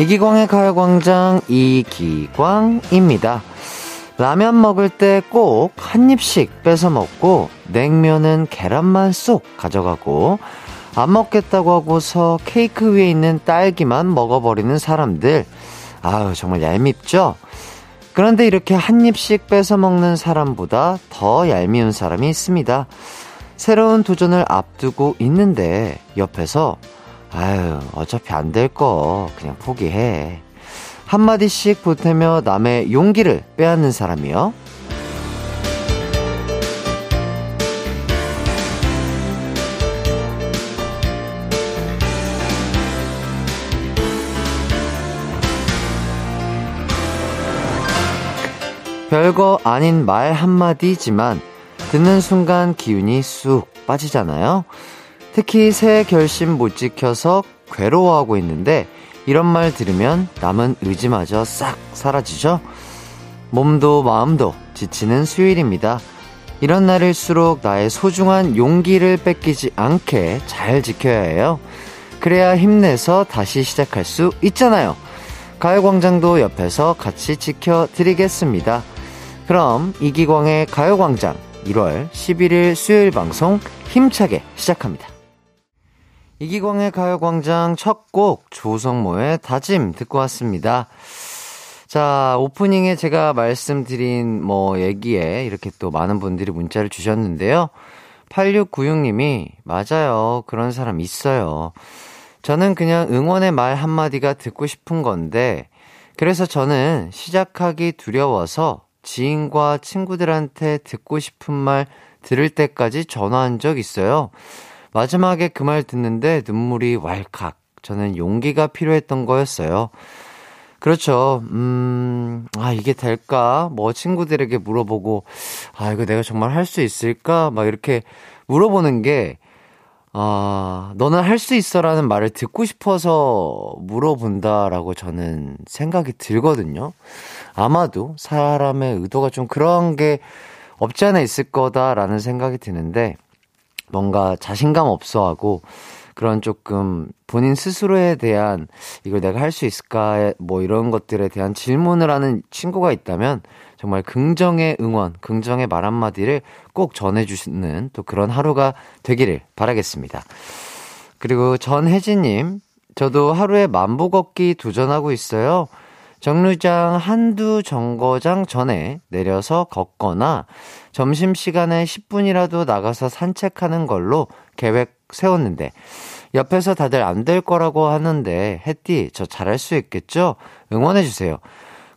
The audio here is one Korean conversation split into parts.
이기광의 가요광장 이기광입니다. 라면 먹을 때 꼭 한 입씩 뺏어 먹고 냉면은 계란만 쏙 가져가고 안 먹겠다고 하고서 케이크 위에 있는 딸기만 먹어버리는 사람들. 아유, 정말 얄밉죠? 그런데 이렇게 한 입씩 뺏어 먹는 사람보다 더 얄미운 사람이 있습니다. 새로운 도전을 앞두고 있는데 옆에서 아유, 어차피 안 될 거 그냥 포기해. 한마디씩 보태며 남의 용기를 빼앗는 사람이요. 별거 아닌 말 한마디지만 듣는 순간 기운이 쑥 빠지잖아요. 특히 새 결심 못 지켜서 괴로워하고 있는데 이런 말 들으면 남은 의지마저 싹 사라지죠? 몸도 마음도 지치는 수요일입니다. 이런 날일수록 나의 소중한 용기를 뺏기지 않게 잘 지켜야 해요. 그래야 힘내서 다시 시작할 수 있잖아요. 가요광장도 옆에서 같이 지켜드리겠습니다. 그럼 이기광의 가요광장 1월 11일 수요일 방송 힘차게 시작합니다. 이기광의 가요광장 첫 곡 조성모의 다짐 듣고 왔습니다. 자, 오프닝에 제가 말씀드린 뭐 얘기에 이렇게 또 많은 분들이 문자를 주셨는데요. 8696님이 맞아요. 그런 사람 있어요. 저는 그냥 응원의 말 한마디가 듣고 싶은 건데 그래서 저는 시작하기 두려워서 지인과 친구들한테 듣고 싶은 말 들을 때까지 전화한 적 있어요. 마지막에 그 말 듣는데 눈물이 왈칵. 저는 용기가 필요했던 거였어요. 그렇죠. 음, 아, 이게 될까? 뭐 친구들에게 물어보고, 아, 이거 내가 정말 할 수 있을까? 막 이렇게 물어보는 게, 아, 너는 할 수 있어 라는 말을 듣고 싶어서 물어본다라고 저는 생각이 들거든요. 아마도 사람의 의도가 좀 그런 게 없지 않아 있을 거다라는 생각이 드는데 뭔가 자신감 없어 하고 그런 조금 본인 스스로에 대한 이걸 내가 할 수 있을까 뭐 이런 것들에 대한 질문을 하는 친구가 있다면 정말 긍정의 응원, 긍정의 말 한마디를 꼭 전해주시는 또 그런 하루가 되기를 바라겠습니다. 그리고 전혜진님, 저도 하루에 만보 걷기 도전하고 있어요. 정류장 한두 정거장 전에 내려서 걷거나 점심시간에 10분이라도 나가서 산책하는 걸로 계획 세웠는데 옆에서 다들 안 될 거라고 하는데 혜띠 저 잘할 수 있겠죠? 응원해 주세요.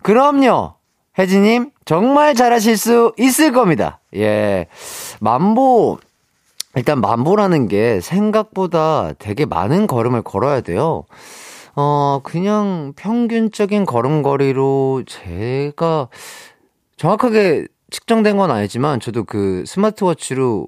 그럼요! 혜지님 정말 잘하실 수 있을 겁니다. 예. 만보, 일단 만보라는 게 생각보다 되게 많은 걸음을 걸어야 돼요. 어, 그냥 평균적인 걸음걸이로 제가 정확하게 측정된 건 아니지만 저도 그 스마트워치로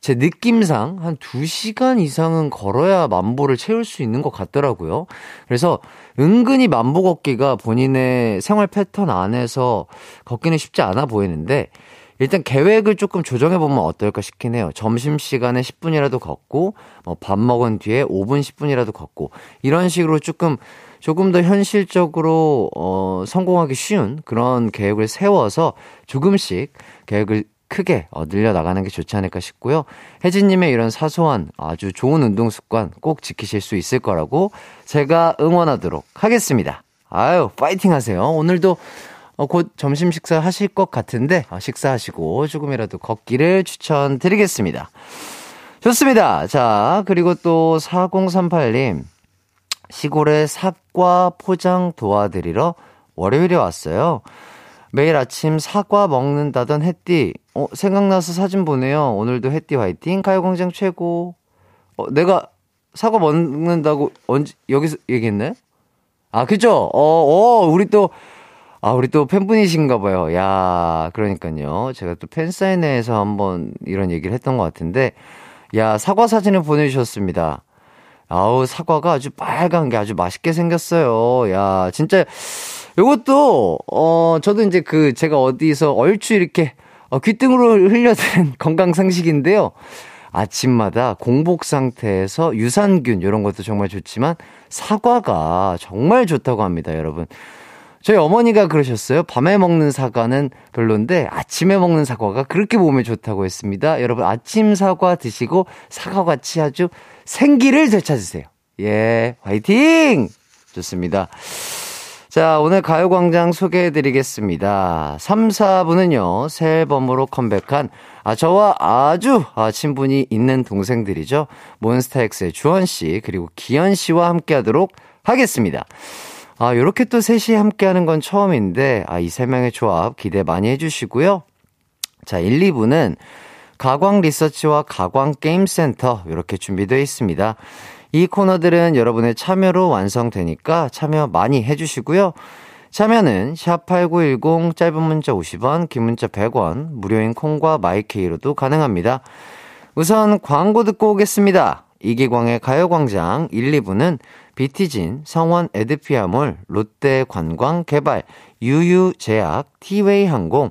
제 느낌상 한 2시간 이상은 걸어야 만보를 채울 수 있는 것 같더라고요. 그래서 은근히 만보 걷기가 본인의 생활 패턴 안에서 걷기는 쉽지 않아 보이는데 일단 계획을 조금 조정해 보면 어떨까 싶긴 해요. 점심 시간에 10분이라도 걷고, 뭐 밥 먹은 뒤에 5분, 10분이라도 걷고, 이런 식으로 조금, 조금 더 현실적으로, 어, 성공하기 쉬운 그런 계획을 세워서 조금씩 계획을 크게 어, 늘려 나가는 게 좋지 않을까 싶고요. 혜진님의 이런 사소한 아주 좋은 운동 습관 꼭 지키실 수 있을 거라고 제가 응원하도록 하겠습니다. 아유, 파이팅 하세요. 오늘도 어, 곧 점심 식사 하실 것 같은데, 어, 식사하시고 조금이라도 걷기를 추천드리겠습니다. 좋습니다. 자, 그리고 또 4038님, 시골에 사과 포장 도와드리러 월요일에 왔어요. 매일 아침 사과 먹는다던 햇띠, 어, 생각나서 사진 보내요. 오늘도 햇띠 화이팅, 가요광장 최고. 어, 내가 사과 먹는다고 언제, 여기서 얘기했나요? 아, 그죠? 어, 어, 우리 또, 아, 우리 또 팬분이신가 봐요. 야, 그러니까요. 제가 또 팬사인회에서 한번 이런 얘기를 했던 것 같은데, 야, 사과 사진을 보내주셨습니다. 아우, 사과가 아주 빨간 게 아주 맛있게 생겼어요. 야, 진짜, 요것도, 어, 저도 이제 그, 제가 어디서 얼추 이렇게, 어, 귀등으로 흘려드는 건강 상식인데요. 아침마다 공복 상태에서 유산균, 이런 것도 정말 좋지만 사과가 정말 좋다고 합니다, 여러분. 저희 어머니가 그러셨어요. 밤에 먹는 사과는 별론데 아침에 먹는 사과가 그렇게 몸에 좋다고 했습니다. 여러분 아침 사과 드시고 사과같이 아주 생기를 되찾으세요. 예, 화이팅! 좋습니다. 자, 오늘 가요광장 소개해 드리겠습니다. 3, 4부는요, 새 앨범으로 컴백한 아, 저와 아주 아, 친분이 있는 동생들이죠. 몬스타엑스의 주원씨, 그리고 기현씨와 함께 하도록 하겠습니다. 아, 요렇게 또 셋이 함께 하는 건 처음인데, 아, 이 세 명의 조합 기대 많이 해주시고요. 자, 1, 2부는 가광 리서치와 가광 게임센터 이렇게 준비되어 있습니다. 이 코너들은 여러분의 참여로 완성되니까 참여 많이 해주시고요. 참여는 샵8910 짧은 문자 50원, 긴 문자 100원, 무료인 콩과 마이케이로도 가능합니다. 우선 광고 듣고 오겠습니다. 이기광의 가요광장 1, 2부는 비티진, 성원 에드피아몰, 롯데관광 개발, 유유제약, 티웨이 항공,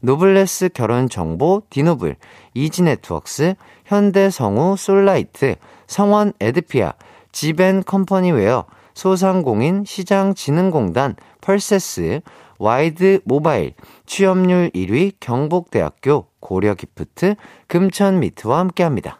노블레스 결혼정보, 디노블, 이지네트웍스, 현대성우 솔라이트, 성원 에드피아, 지벤 컴퍼니웨어, 소상공인 시장진흥공단, 펄세스, 와이드 모바일, 취업률 1위 경북대학교 고려기프트, 금천미트와 함께합니다.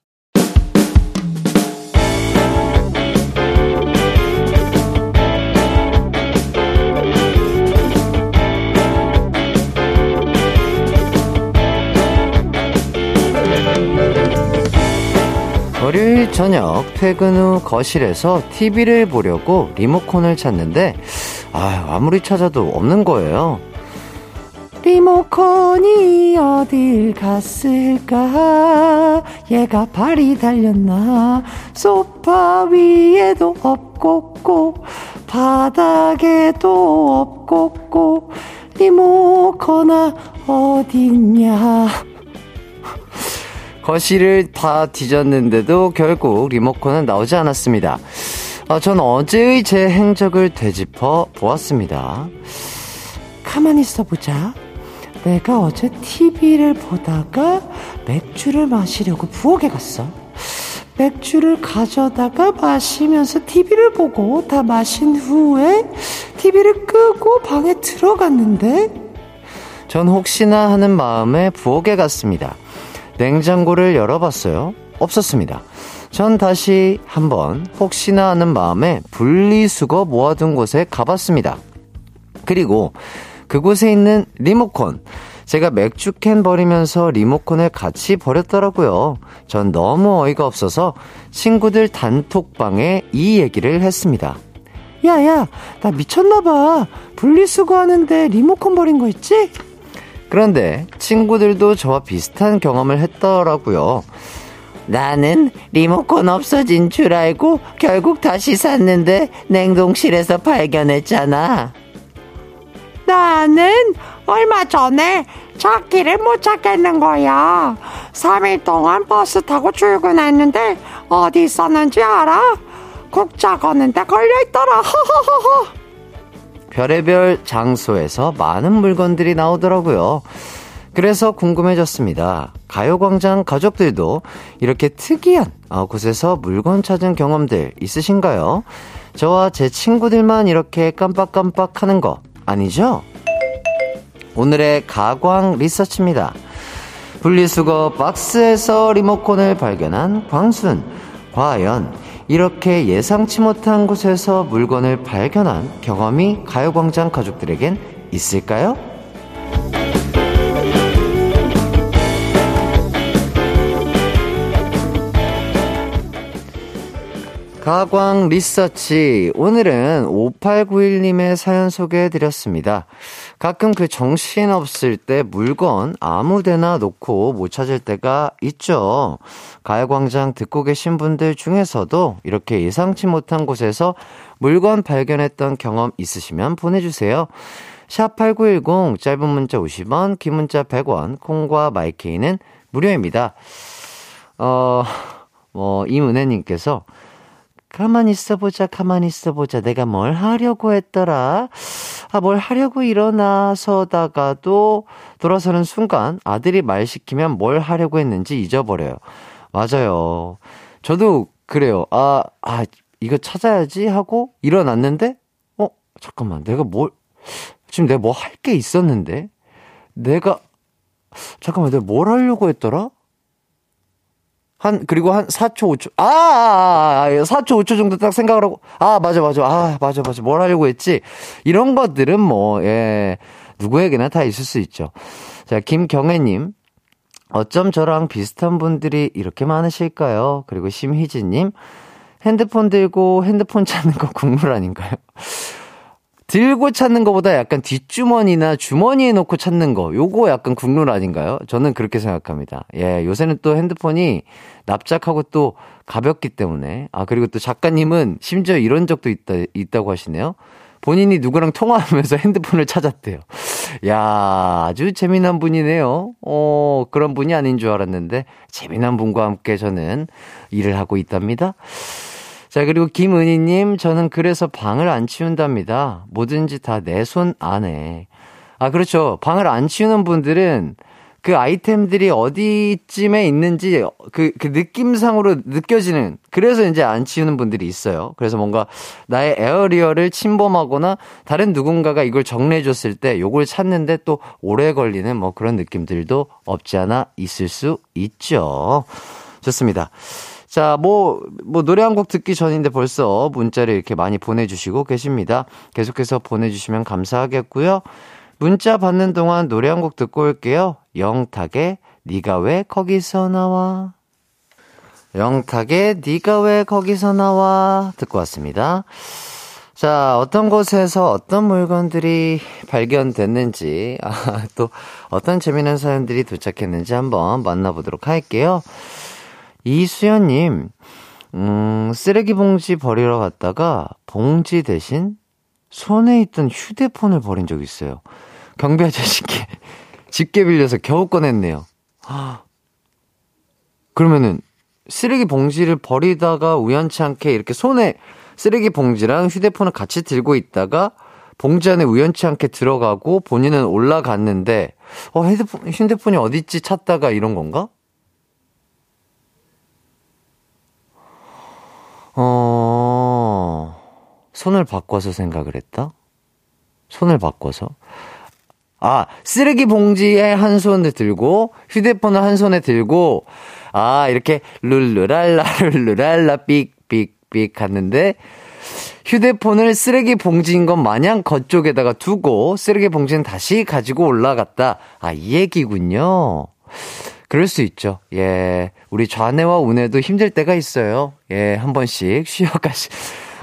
월요일 저녁 퇴근 후 거실에서 TV를 보려고 리모컨을 찾는데 아, 아무리 찾아도 없는 거예요. 리모컨이 어딜 갔을까? 얘가 발이 달렸나? 소파 위에도 없고, 바닥에도 없고, 리모컨아, 어딨냐? 거실을 다 뒤졌는데도 결국 리모컨은 나오지 않았습니다. 아, 전 어제의 제 행적을 되짚어 보았습니다. 가만히 있어 보자. 내가 어제 TV를 보다가 맥주를 마시려고 부엌에 갔어. 맥주를 가져다가 마시면서 TV를 보고 다 마신 후에 TV를 끄고 방에 들어갔는데 전 혹시나 하는 마음에 부엌에 갔습니다. 냉장고를 열어봤어요. 없었습니다. 전 다시 한번 혹시나 하는 마음에 분리수거 모아둔 곳에 가봤습니다. 그리고 그곳에 있는 리모컨. 제가 맥주캔 버리면서 리모컨을 같이 버렸더라고요. 전 너무 어이가 없어서 친구들 단톡방에 이 얘기를 했습니다. 야, 야, 나 미쳤나봐. 분리수거 하는데 리모컨 버린 거 있지? 그런데 친구들도 저와 비슷한 경험을 했더라고요. 나는 리모컨 없어진 줄 알고 결국 다시 샀는데 냉동실에서 발견했잖아. 나는 얼마 전에 찾기를 못 찾겠는 거야. 3일 동안 버스 타고 출근했는데 어디 있었는지 알아? 국자 거는데 걸려있더라. 허허허허. 별의별 장소에서 많은 물건들이 나오더라고요. 그래서 궁금해졌습니다. 가요광장 가족들도 이렇게 특이한 어, 곳에서 물건 찾은 경험들 있으신가요? 저와 제 친구들만 이렇게 깜빡깜빡 하는 거 아니죠? 오늘의 가광 리서치입니다. 분리수거 박스에서 리모컨을 발견한 광순. 과연 이렇게 예상치 못한 곳에서 물건을 발견한 경험이 가요광장 가족들에겐 있을까요? 가광 리서치. 오늘은 5891님의 사연 소개해드렸습니다. 가끔 그 정신 없을 때 물건 아무 데나 놓고 못 찾을 때가 있죠. 가요광장 듣고 계신 분들 중에서도 이렇게 예상치 못한 곳에서 물건 발견했던 경험 있으시면 보내주세요. 샵8910 짧은 문자 50원, 긴 문자 100원, 콩과 마이케이는 무료입니다. 어, 뭐, 이은혜님께서 가만히 있어보자, 가만히 있어보자. 내가 뭘 하려고 했더라. 아, 뭘 하려고 일어나서다가도 돌아서는 순간 아들이 말 시키면 뭘 하려고 했는지 잊어버려요. 맞아요. 저도 그래요. 아, 아, 이거 찾아야지 하고 일어났는데, 어, 잠깐만. 내가 뭘, 지금 내가 뭐 할 게 있었는데? 내가, 잠깐만. 내가 뭘 하려고 했더라? 한, 그리고 한 4초, 5초, 아, 아, 아, 아 4초, 5초 정도 딱 생각을 하고, 아, 맞아, 맞아, 아, 맞아, 맞아, 뭘 하려고 했지? 이런 것들은 뭐, 예, 누구에게나 다 있을 수 있죠. 자, 김경애님. 어쩜 저랑 비슷한 분들이 이렇게 많으실까요? 그리고 심희진님. 핸드폰 들고 핸드폰 찾는 거 국물 아닌가요? 들고 찾는 것보다 약간 뒷주머니나 주머니에 놓고 찾는 거, 요거 약간 국룰 아닌가요? 저는 그렇게 생각합니다. 예, 요새는 또 핸드폰이 납작하고 또 가볍기 때문에. 아, 그리고 또 작가님은 심지어 이런 적도 있다, 있다고 하시네요. 본인이 누구랑 통화하면서 핸드폰을 찾았대요. 야, 아주 재미난 분이네요. 어, 그런 분이 아닌 줄 알았는데, 재미난 분과 함께 저는 일을 하고 있답니다. 자, 그리고 김은희님, 저는 그래서 방을 안 치운답니다. 뭐든지 다 내 손 안에. 아, 그렇죠. 방을 안 치우는 분들은 그 아이템들이 어디쯤에 있는지 그, 그 느낌상으로 느껴지는, 그래서 이제 안 치우는 분들이 있어요. 그래서 뭔가 나의 에어리어를 침범하거나 다른 누군가가 이걸 정리해줬을 때 요걸 찾는데 또 오래 걸리는 뭐 그런 느낌들도 없지 않아 있을 수 있죠. 좋습니다. 자, 뭐, 뭐, 노래 한 곡 듣기 전인데 벌써 문자를 이렇게 많이 보내주시고 계십니다. 계속해서 보내주시면 감사하겠고요. 문자 받는 동안 노래 한 곡 듣고 올게요. 영탁의 니가 왜 거기서 나와? 영탁의 니가 왜 거기서 나와? 듣고 왔습니다. 자, 어떤 곳에서 어떤 물건들이 발견됐는지, 아, 또 어떤 재미난 사연들이 도착했는지 한번 만나보도록 할게요. 이수연님, 음, 쓰레기 봉지 버리러 갔다가 봉지 대신 손에 있던 휴대폰을 버린 적 있어요. 경비 아저씨께 집게 빌려서 겨우 꺼냈네요. 그러면은 쓰레기 봉지를 버리다가 우연치 않게 이렇게 손에 쓰레기 봉지랑 휴대폰을 같이 들고 있다가 봉지 안에 우연치 않게 들어가고 본인은 올라갔는데 어 핸드폰 휴대폰이 어디 있지 찾다가 이런 건가? 어, 손을 바꿔서 생각을 했다? 손을 바꿔서? 아, 쓰레기 봉지에 한 손을 들고, 휴대폰을 한 손에 들고, 아, 이렇게 룰루랄라, 룰루랄라, 삑삑삑 갔는데, 휴대폰을 쓰레기 봉지인 것 마냥 겉쪽에다가 두고, 쓰레기 봉지는 다시 가지고 올라갔다. 아, 이 얘기군요. 그럴 수 있죠. 예. 우리 좌뇌와 우뇌도 힘들 때가 있어요. 예. 한 번씩 쉬어가시.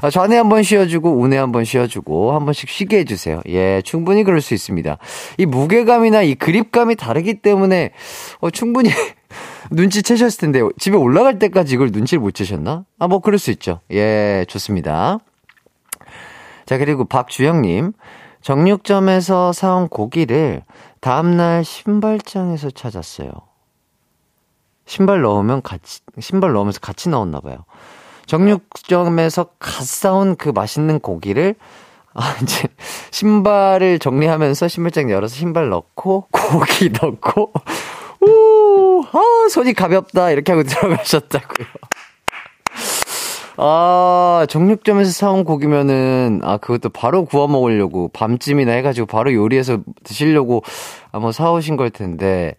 아, 좌뇌 한 번 쉬어주고, 우뇌 한 번 쉬어주고, 한 번씩 쉬게 해주세요. 예. 충분히 그럴 수 있습니다. 이 무게감이나 이 그립감이 다르기 때문에, 어, 충분히 눈치채셨을 텐데, 집에 올라갈 때까지 이걸 눈치를 못 채셨나? 아, 뭐, 그럴 수 있죠. 예. 좋습니다. 자, 그리고 박주영님. 정육점에서 사온 고기를 다음날 신발장에서 찾았어요. 신발 넣으면 같이, 신발 넣으면서 같이 넣었나 봐요. 정육점에서 갓 사온 그 맛있는 고기를 아, 이제, 신발을 정리하면서 신발장 열어서 신발 넣고, 고기 넣고, 우, 아, 손이 가볍다. 이렇게 하고 들어가셨다고요. 아, 정육점에서 사온 고기면은, 아, 그것도 바로 구워 먹으려고, 밤쯤이나 해가지고 바로 요리해서 드시려고, 아, 뭐 사오신 걸 텐데,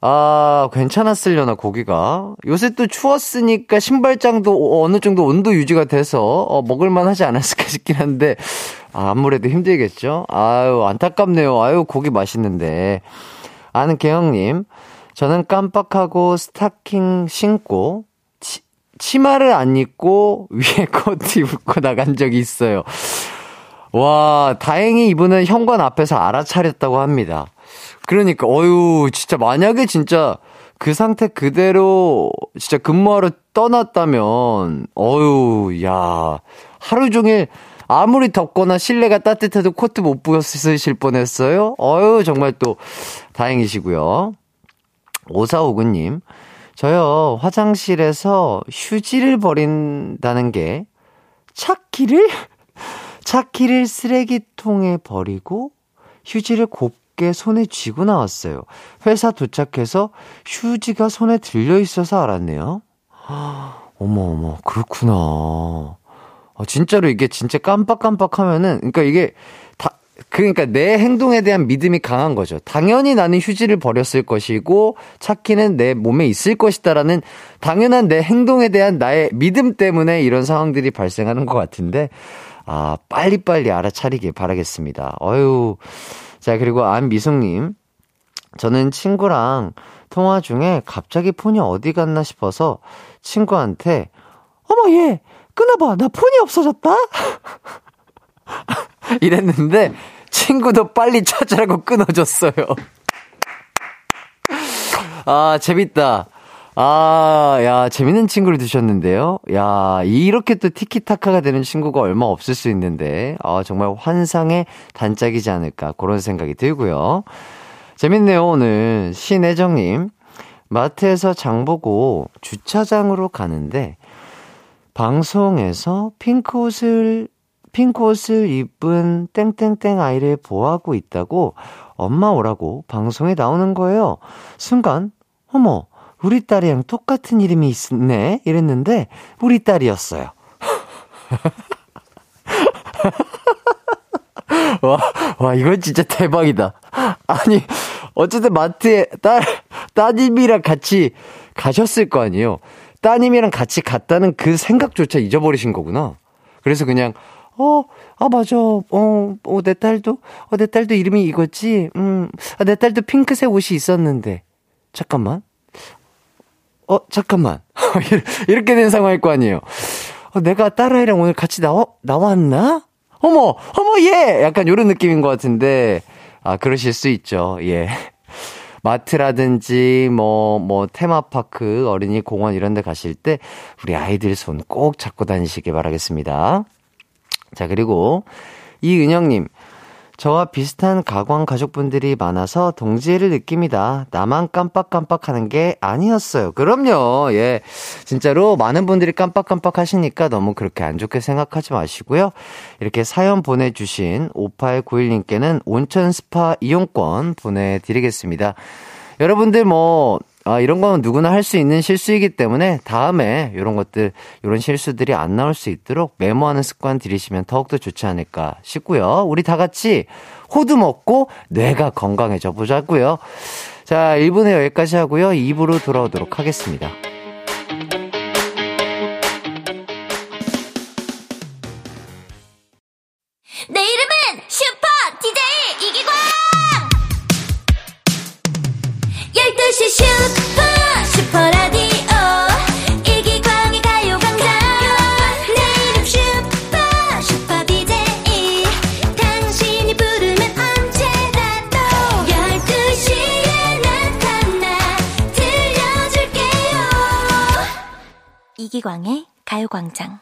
아, 괜찮았으려나, 고기가. 요새 또 추웠으니까 신발장도 어느 정도 온도 유지가 돼서, 어, 먹을만 하지 않았을까 싶긴 한데, 아, 아무래도 힘들겠죠? 아유, 안타깝네요. 아유, 고기 맛있는데. 아는 개형님, 저는 깜빡하고 스타킹 신고, 치, 치마를 안 입고 위에 코트 입고 나간 적이 있어요. 와, 다행히 이분은 현관 앞에서 알아차렸다고 합니다. 그러니까, 어유 진짜 만약에 진짜 그 상태 그대로 진짜 근무하러 떠났다면, 어유 야, 하루 종일 아무리 덥거나 실내가 따뜻해도 코트 못 부었으실 뻔했어요. 어유 정말 또 다행이시고요. 오사오구님, 저요, 화장실에서 휴지를 버린다는 게 차키를? 차키를 쓰레기통에 버리고 휴지를 곱 게 손에 쥐고 나왔어요. 회사 도착해서 휴지가 손에 들려 있어서 알았네요. 어머, 어머, 그렇구나. 어, 진짜로 이게 진짜 깜빡깜빡 하면은, 그러니까 이게 다, 그러니까 내 행동에 대한 믿음이 강한 거죠. 당연히 나는 휴지를 버렸을 것이고, 차키는 내 몸에 있을 것이다라는 당연한 내 행동에 대한 나의 믿음 때문에 이런 상황들이 발생하는 것 같은데, 아, 빨리빨리 알아차리길 바라겠습니다. 어유 자, 그리고 안미숙님. 저는 친구랑 통화 중에 갑자기 폰이 어디 갔나 싶어서 친구한테, 어머, 얘, 끊어봐. 나 폰이 없어졌다? 이랬는데, 친구도 빨리 찾으라고 끊어줬어요. 아, 재밌다. 아, 야, 재밌는 친구를 두셨는데요. 야, 이렇게 또 티키타카가 되는 친구가 얼마 없을 수 있는데, 아, 정말 환상의 단짝이지 않을까, 그런 생각이 들고요. 재밌네요, 오늘. 신혜정님. 마트에서 장 보고 주차장으로 가는데, 방송에서 핑크 옷을, 핑크 옷을 입은 땡땡땡 아이를 보호하고 있다고 엄마 오라고 방송에 나오는 거예요. 순간, 어머, 우리 딸이랑 똑같은 이름이 있네? 이랬는데, 우리 딸이었어요. 와, 와, 이건 진짜 대박이다. 아니, 어쨌든 마트에 딸, 따님이랑 같이 가셨을 거 아니에요. 따님이랑 같이 갔다는 그 생각조차 잊어버리신 거구나. 그래서 그냥, 어, 아, 맞아. 어, 어, 내 딸도, 어, 내 딸도 이름이 이거지? 음, 아, 내 딸도 핑크색 옷이 있었는데. 잠깐만. 어, 잠깐만. 이렇게 된 상황일 거 아니에요. 어, 내가 딸아이랑 오늘 같이 나와, 나왔나? 어머, 어머, 예! 약간 요런 느낌인 것 같은데, 아, 그러실 수 있죠. 예. 마트라든지, 뭐, 뭐, 테마파크, 어린이 공원 이런 데 가실 때, 우리 아이들 손 꼭 잡고 다니시길 바라겠습니다. 자, 그리고, 이은영님, 저와 비슷한 가광 가족분들이 많아서 동지애를 느낍니다. 나만 깜빡깜빡 하는 게 아니었어요. 그럼요. 예. 진짜로 많은 분들이 깜빡깜빡 하시니까 너무 그렇게 안 좋게 생각하지 마시고요. 이렇게 사연 보내주신 5891님께는 온천 스파 이용권 보내드리겠습니다. 여러분들 뭐, 아, 이런 건 누구나 할 수 있는 실수이기 때문에 다음에 이런 것들, 이런 실수들이 안 나올 수 있도록 메모하는 습관 들이시면 더욱더 좋지 않을까 싶고요. 우리 다 같이 호두 먹고 뇌가 건강해져 보자고요. 자, 1분에 여기까지 하고요. 2부로 돌아오도록 하겠습니다. 내 이름은 슈퍼 DJ 이기광! 이기광의 가요광장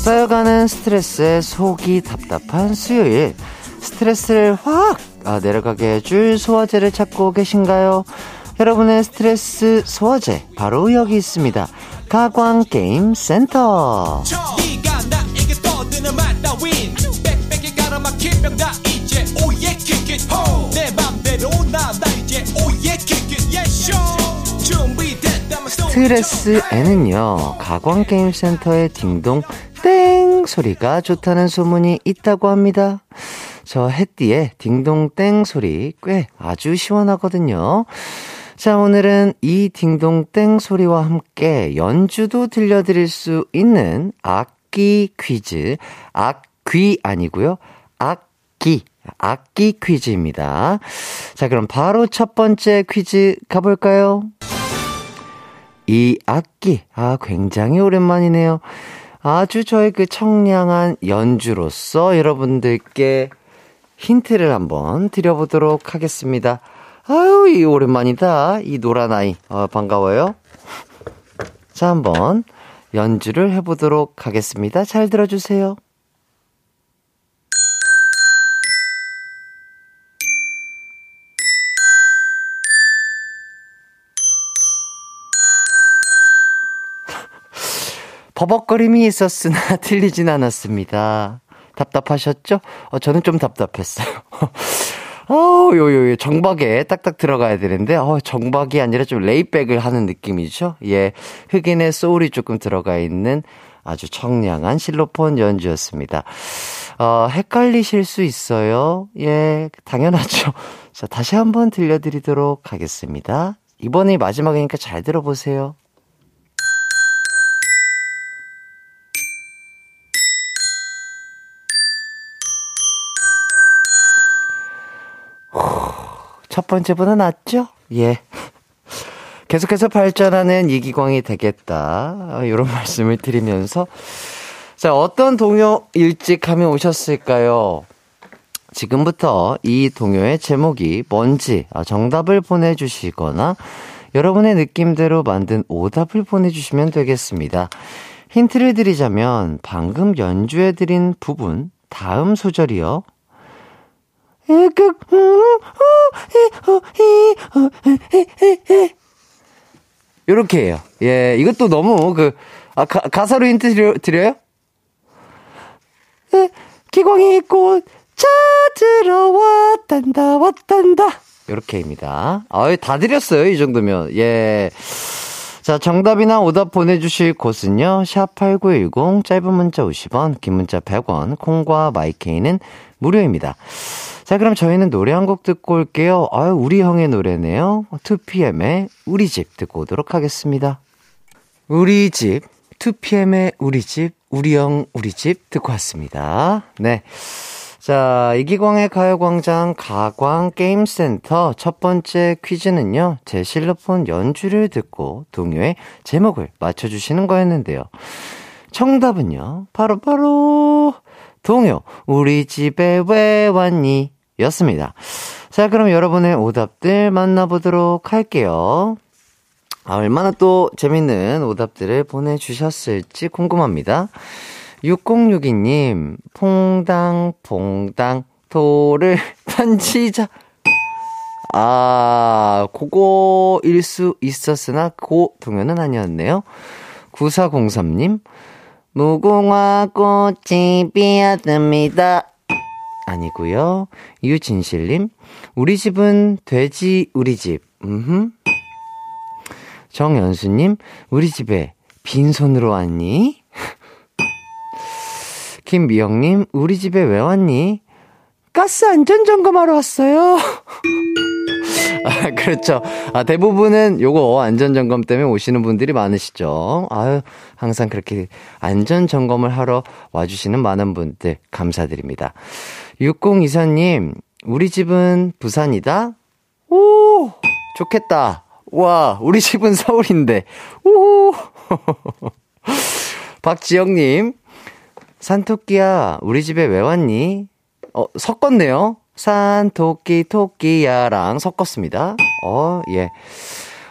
쌓여가는 스트레스에 속이 답답한 수요일. 스트레스를 확 아, 내려가게 해줄 소화제를 찾고 계신가요? 여러분의 스트레스 소화제 바로 여기 있습니다. 가광 게임 센터. 스트레스에는요, 가광 게임 센터의 딩동 땡 소리가 좋다는 소문이 있다고 합니다. 저 햇띠의 딩동 땡 소리 꽤 아주 시원하거든요. 자, 오늘은 이 딩동 땡 소리와 함께 연주도 들려드릴 수 있는 악기 퀴즈, 악귀 아니고요. 악기. 악기 퀴즈입니다. 자, 그럼 바로 첫 번째 퀴즈 가볼까요? 이 악기, 아, 굉장히 오랜만이네요. 아주 저의 그 청량한 연주로서 여러분들께 힌트를 한번 드려보도록 하겠습니다. 아유, 이 오랜만이다. 이 노란 아이. 어, 반가워요. 자, 한번 연주를 해보도록 하겠습니다. 잘 들어주세요. 버벅거림이 있었으나 틀리진 않았습니다. 답답하셨죠? 어, 저는 좀 답답했어요. 어, 요, 요, 요, 정박에 딱딱 들어가야 되는데, 어, 정박이 아니라 좀 레이백을 하는 느낌이죠? 예. 흑인의 소울이 조금 들어가 있는 아주 청량한 실로폰 연주였습니다. 어, 헷갈리실 수 있어요. 예, 당연하죠. 자, 다시 한번 들려드리도록 하겠습니다. 이번이 마지막이니까 잘 들어보세요. 첫 번째 분은 낫죠? 예. 계속해서 발전하는 이기광이 되겠다. 이런 말씀을 드리면서. 자, 어떤 동요 일찍 하면 오셨을까요? 지금부터 이 동요의 제목이 뭔지 아, 정답을 보내주시거나 여러분의 느낌대로 만든 오답을 보내주시면 되겠습니다. 힌트를 드리자면 방금 연주해드린 부분 다음 소절이요. 요렇게 해요. 예, 이것도 너무 그, 아, 가, 가사로 힌트 드려, 드려요? 예, 기광이 꽃 찾으러 왔단다, 왔단다. 요렇게입니다. 아유, 다 드렸어요, 이 정도면. 예. 자, 정답이나 오답 보내주실 곳은요, 샵8910, 짧은 문자 50원, 긴 문자 100원, 콩과 마이케이는 무료입니다. 자, 그럼 저희는 노래 한 곡 듣고 올게요. 아유, 우리 형의 노래네요. 2PM의 우리 집 듣고 오도록 하겠습니다. 우리 집, 2PM의 우리 집, 우리 형, 우리 집 듣고 왔습니다. 네. 자, 이기광의 가요광장 가광 게임센터 첫 번째 퀴즈는요, 제 실로폰 연주를 듣고 동요의 제목을 맞춰주시는 거였는데요. 정답은요, 바로바로, 바로 동요, 우리 집에 왜 왔니? 였습니다. 자, 그럼 여러분의 오답들 만나보도록 할게요. 아, 얼마나 또 재밌는 오답들을 보내주셨을지 궁금합니다. 6062님, 퐁당, 퐁당, 돌을 던지자. 아, 그거일 수 있었으나, 고 동요는 아니었네요. 9403님, 무궁화 꽃이 피었습니다. 아니고요. 유진실님, 우리 집은 돼지 우리 집. 음. 정연수님, 우리 집에 빈손으로 왔니? 김미영님, 우리 집에 왜 왔니? 가스 안전 점검하러 왔어요. 아, 그렇죠. 아, 대부분은 요거 안전 점검 때문에 오시는 분들이 많으시죠. 아유, 항상 그렇게 안전 점검을 하러 와주시는 많은 분들 감사드립니다. 6024님, 우리 집은 부산이다? 오, 좋겠다. 와, 우리 집은 서울인데. 오. 박지영님, 산토끼야, 우리 집에 왜 왔니? 어, 섞었네요. 산, 토끼, 토끼야랑 섞었습니다. 어, 예.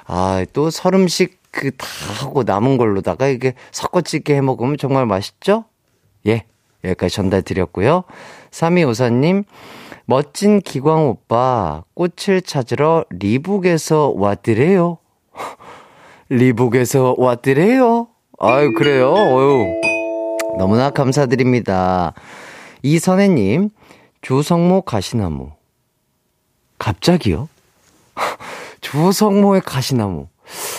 아, 또 설음식 그 다 하고 남은 걸로다가 이게 섞어찌개 해 먹으면 정말 맛있죠? 예. 여기까지 전달 드렸고요. 3254님, 멋진 기광 오빠, 꽃을 찾으러 리북에서 왔더래요. 리북에서 왔더래요. 아유, 그래요. 어유 너무나 감사드립니다. 이선혜님, 조성모 가시나무. 갑자기요? 조성모의 가시나무.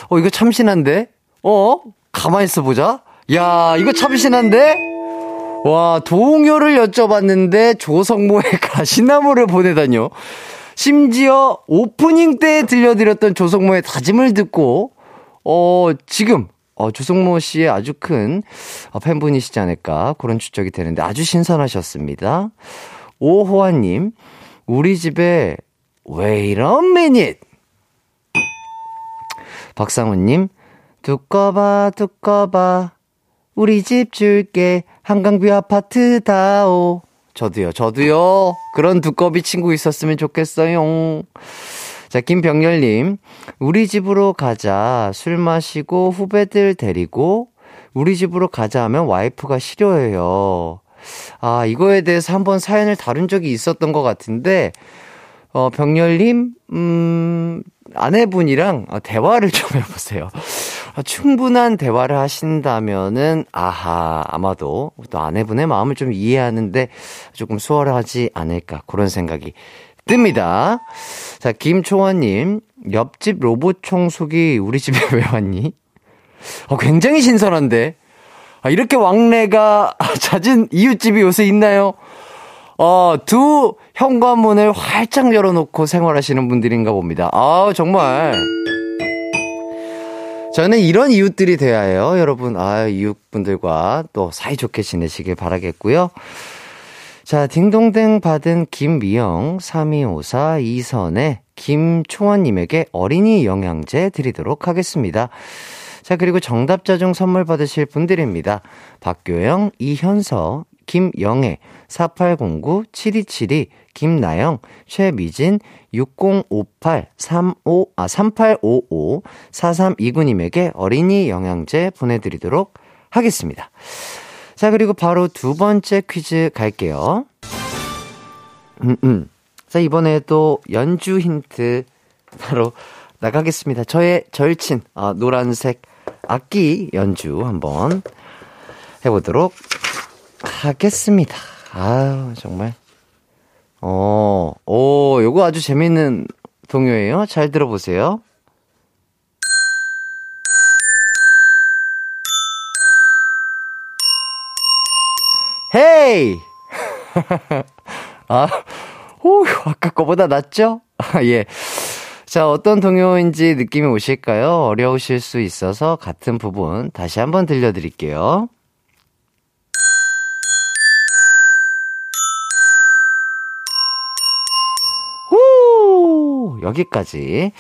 어, 이거 참신한데? 어? 가만히 있어 보자. 야, 이거 참신한데? 와, 동요를 여쭤봤는데 조성모의 가시나무를 보내다뇨. 심지어 오프닝 때 들려드렸던 조성모의 다짐을 듣고, 어, 지금, 어, 조성모 씨의 아주 큰 어, 팬분이시지 않을까 그런 추적이 되는데 아주 신선하셨습니다. 오호환님, 우리 집에 wait a minute. 박상훈님, 두꺼봐, 두꺼봐. 우리 집 줄게. 한강뷰 아파트 다오. 저도요, 저도요. 그런 두꺼비 친구 있었으면 좋겠어요. 자, 김병열님. 우리 집으로 가자. 술 마시고 후배들 데리고 우리 집으로 가자 하면 와이프가 싫어해요. 아, 이거에 대해서 한번 사연을 다룬 적이 있었던 것 같은데, 어, 병열님, 음, 아내분이랑 대화를 좀 해보세요. 아, 충분한 대화를 하신다면은, 아하, 아마도 또 아내분의 마음을 좀 이해하는데 조금 수월하지 않을까, 그런 생각이 뜹니다. 자, 김초원님, 옆집 로봇 청소기 우리 집에 왜 왔니? 어, 굉장히 신선한데. 아, 이렇게 왕래가 잦은 이웃집이 요새 있나요? 어, 두 현관문을 활짝 열어놓고 생활하시는 분들인가 봅니다. 아, 정말. 저는 이런 이웃들이 돼야 해요, 여러분. 아, 이웃분들과 또 사이좋게 지내시길 바라겠고요. 자, 딩동댕 받은 김미영, 3254, 이선의 김초원님에게 어린이 영양제 드리도록 하겠습니다. 자, 그리고 정답자 중 선물 받으실 분들입니다. 박교영, 이현서, 김영애, 4809-7272, 김나영, 최미진, 6058, 35, 아, 3855, 4329님에게 어린이 영양제 보내드리도록 하겠습니다. 자, 그리고 바로 두 번째 퀴즈 갈게요. 음, 음. 자, 이번에도 연주 힌트 바로 나가겠습니다. 저의 절친, 아, 노란색 악기 연주 한번 해보도록 하겠습니다. 아유, 정말. 어, 오, 요거 아주 재밌는 동요예요. 잘 들어보세요. 헤이! 아, 오, 아까 거보다 낫죠? 아, 예. 자, 어떤 동요인지 느낌이 오실까요? 어려우실 수 있어서 같은 부분 다시 한번 들려드릴게요. 여기까지.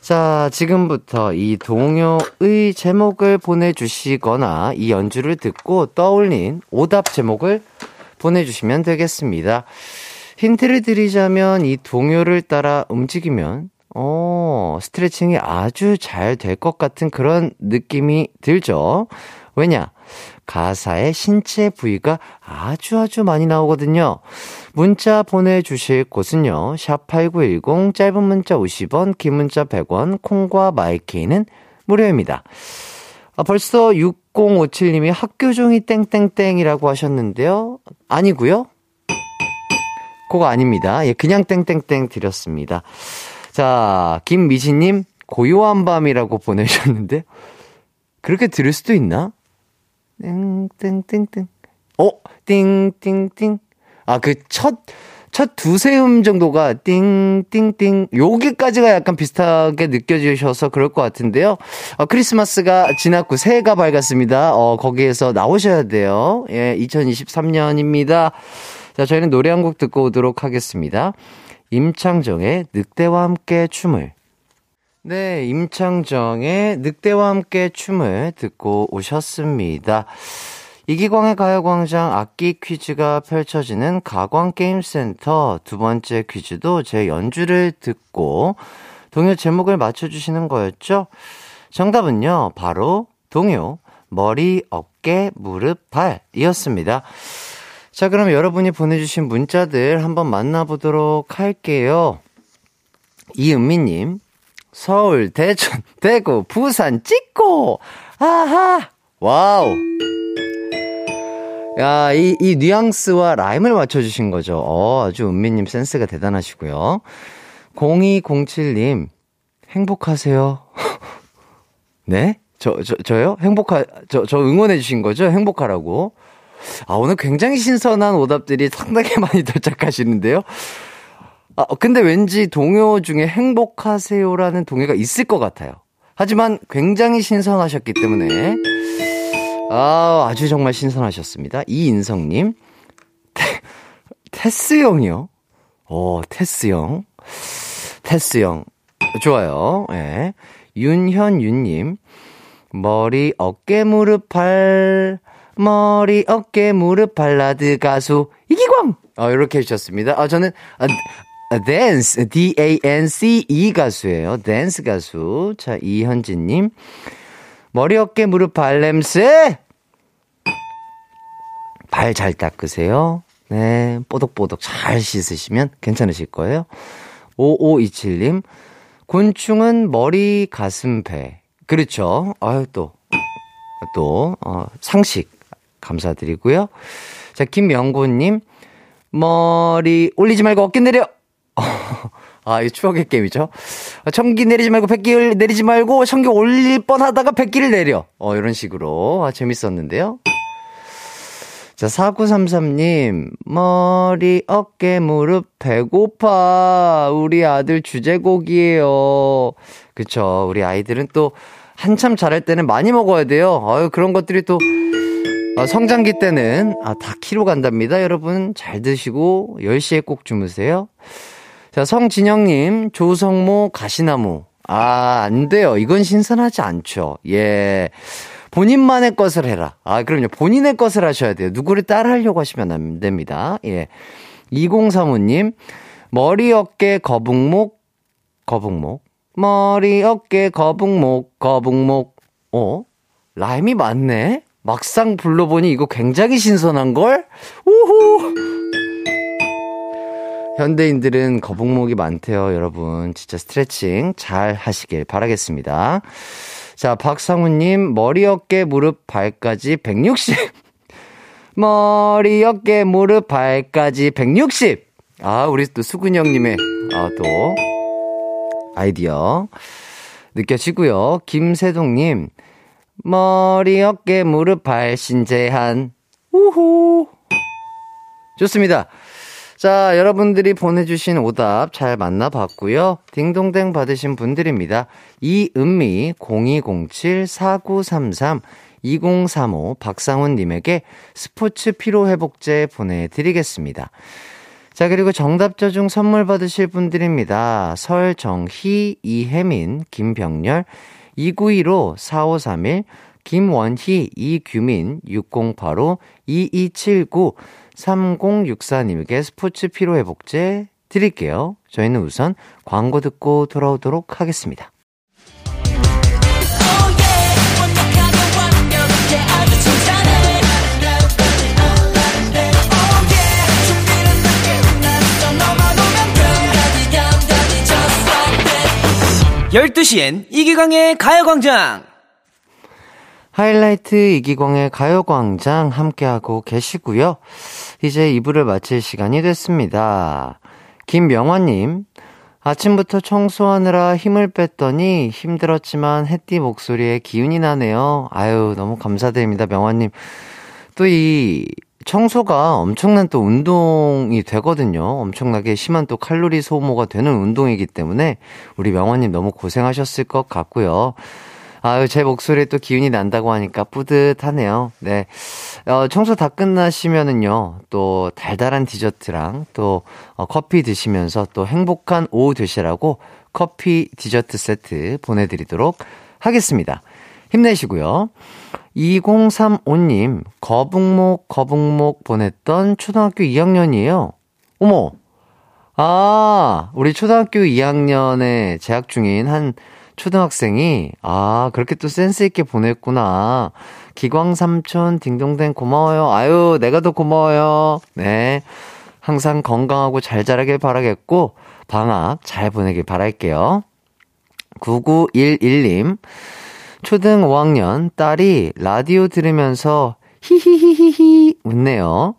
자, 지금부터 이 동요의 제목을 보내주시거나 이 연주를 듣고 떠올린 오답 제목을 보내주시면 되겠습니다. 힌트를 드리자면 이 동요를 따라 움직이면, 어, 스트레칭이 아주 잘 될 것 같은 그런 느낌이 들죠? 왜냐? 가사에 신체 부위가 아주 아주 많이 나오거든요. 문자 보내주실 곳은요. 샵8910 짧은 문자 50원 긴 문자 100원 콩과 마이케이는 무료입니다. 아, 벌써 6057님이 학교 종이 땡땡땡이라고 하셨는데요. 아니고요. 그거 아닙니다. 예, 그냥 땡땡땡 드렸습니다. 자, 김미진님 고요한 밤이라고 보내셨는데 그렇게 들을 수도 있나? 땡땡땡땡. 어, 띵띵띵. 아, 그 첫, 첫 두세 음 정도가 띵띵띵. 여기까지가 약간 비슷하게 느껴지셔서 그럴 것 같은데요. 어, 크리스마스가 지났고 새해가 밝았습니다. 어, 거기에서 나오셔야 돼요. 예, 2023년입니다. 자, 저희는 노래 한 곡 듣고 오도록 하겠습니다. 임창정의 늑대와 함께 춤을. 네, 임창정의 늑대와 함께 춤을 듣고 오셨습니다. 이기광의 가요광장 악기 퀴즈가 펼쳐지는 가광게임센터 두 번째 퀴즈도 제 연주를 듣고 동요 제목을 맞춰주시는 거였죠? 정답은요, 바로 동요, 머리, 어깨, 무릎, 발이었습니다. 자, 그럼 여러분이 보내주신 문자들 한번 만나보도록 할게요. 이은미님, 서울, 대전, 대구, 부산, 찍고! 아하! 와우! 야, 이, 이 뉘앙스와 라임을 맞춰주신 거죠. 어, 아주 은미님 센스가 대단하시고요. 0207님, 행복하세요. 네? 저, 저, 저요? 행복하, 저, 저 응원해주신 거죠? 행복하라고. 아, 오늘 굉장히 신선한 오답들이 상당히 많이 도착하시는데요. 아, 근데 왠지 동요 중에 행복하세요라는 동요가 있을 것 같아요. 하지만 굉장히 신선하셨기 때문에, 아, 아주 정말 신선하셨습니다. 이인성 님. 테, 테스 형이요? 오, 테스 형. 테스 형. 좋아요. 예. 네. 윤현윤 님. 머리, 어깨, 무릎, 발, 머리, 어깨, 무릎, 발라드 가수, 이기광! 어, 이렇게 해주셨습니다. 아, 저는, 아, 아, 댄스, D-A-N-C-E 가수예요. 댄스 가수. 자, 이현진님. 머리, 어깨, 무릎, 발 냄새! 발 잘 닦으세요. 네, 뽀독뽀독 잘 씻으시면 괜찮으실 거예요. 5527님. 곤충은 머리, 가슴, 배. 그렇죠. 아유, 또, 또, 어, 상식. 감사드리고요. 자, 김명곤님. 머리 올리지 말고 어깨 내려! 아, 이 추억의 게임이죠. 청기 내리지 말고 백기를 내리지 말고 청기 올릴 뻔 하다가 백기를 내려. 어, 이런 식으로. 아, 재밌었는데요. 자, 4933님, 머리, 어깨, 무릎, 배고파. 우리 아들 주제곡이에요. 그쵸. 우리 아이들은 또 한참 자랄 때는 많이 먹어야 돼요. 아유, 그런 것들이 또 어, 성장기 때는 아, 다 키로 간답니다. 여러분 잘 드시고 10시에 꼭 주무세요. 자, 성진영님, 조성모 가시나무. 아, 안 돼요. 이건 신선하지 않죠. 예. 본인만의 것을 해라. 아, 그럼요. 본인의 것을 하셔야 돼요. 누구를 따라 하려고 하시면 안 됩니다. 예. 2035님, 머리, 어깨, 거북목, 거북목. 머리, 어깨, 거북목, 거북목. 어? 라임이 맞네? 막상 불러보니 이거 굉장히 신선한걸? 우후! 현대인들은 거북목이 많대요, 여러분. 진짜 스트레칭 잘 하시길 바라겠습니다. 자, 박상우님, 머리, 어깨, 무릎, 발까지 160. 머리, 어깨, 무릎, 발까지 160. 아, 우리 또 수근이 형님의, 아, 또, 아이디어. 느껴지고요. 김세동님, 머리, 어깨, 무릎, 발, 신재한. 우후. 좋습니다. 자, 여러분들이 보내주신 오답 잘 만나봤고요. 딩동댕 받으신 분들입니다. 이은미, 0207, 4933, 2035, 박상훈님에게 스포츠 피로회복제 보내드리겠습니다. 자, 그리고 정답자 중 선물 받으실 분들입니다. 설정희, 이혜민, 김병렬, 2915 4531 김원희 이규민 6085 2279 3064님에게 스포츠 피로회복제 드릴게요. 저희는 우선 광고 듣고 돌아오도록 하겠습니다. 열두 시엔 이기광의 가요광장! 하이라이트 이기광의 가요광장 함께하고 계시고요. 이제 2부를 마칠 시간이 됐습니다. 김명화님, 아침부터 청소하느라 힘을 뺐더니 힘들었지만 햇띠 목소리에 기운이 나네요. 아유, 너무 감사드립니다, 명화님. 또 이 청소가 엄청난 또 운동이 되거든요. 엄청나게 심한 또 칼로리 소모가 되는 운동이기 때문에 우리 명화님 너무 고생하셨을 것 같고요. 아유, 제 목소리에 또 기운이 난다고 하니까 뿌듯하네요. 네. 어, 청소 다 끝나시면은요, 또 달달한 디저트랑 또 어, 커피 드시면서 또 행복한 오후 되시라고 커피 디저트 세트 보내드리도록 하겠습니다. 힘내시고요. 2035님, 거북목, 거북목 보냈던 초등학교 2학년이에요. 어머! 아, 우리 초등학교 2학년에 재학 중인 한 초등학생이, 아, 그렇게 또 센스있게 보냈구나. 기광 삼촌, 딩동댕 고마워요. 아유, 내가 더 고마워요. 네. 항상 건강하고 잘 자라길 바라겠고, 방학 잘 보내길 바랄게요. 9911님, 초등 5학년 딸이 라디오 들으면서 히히히히히 웃네요.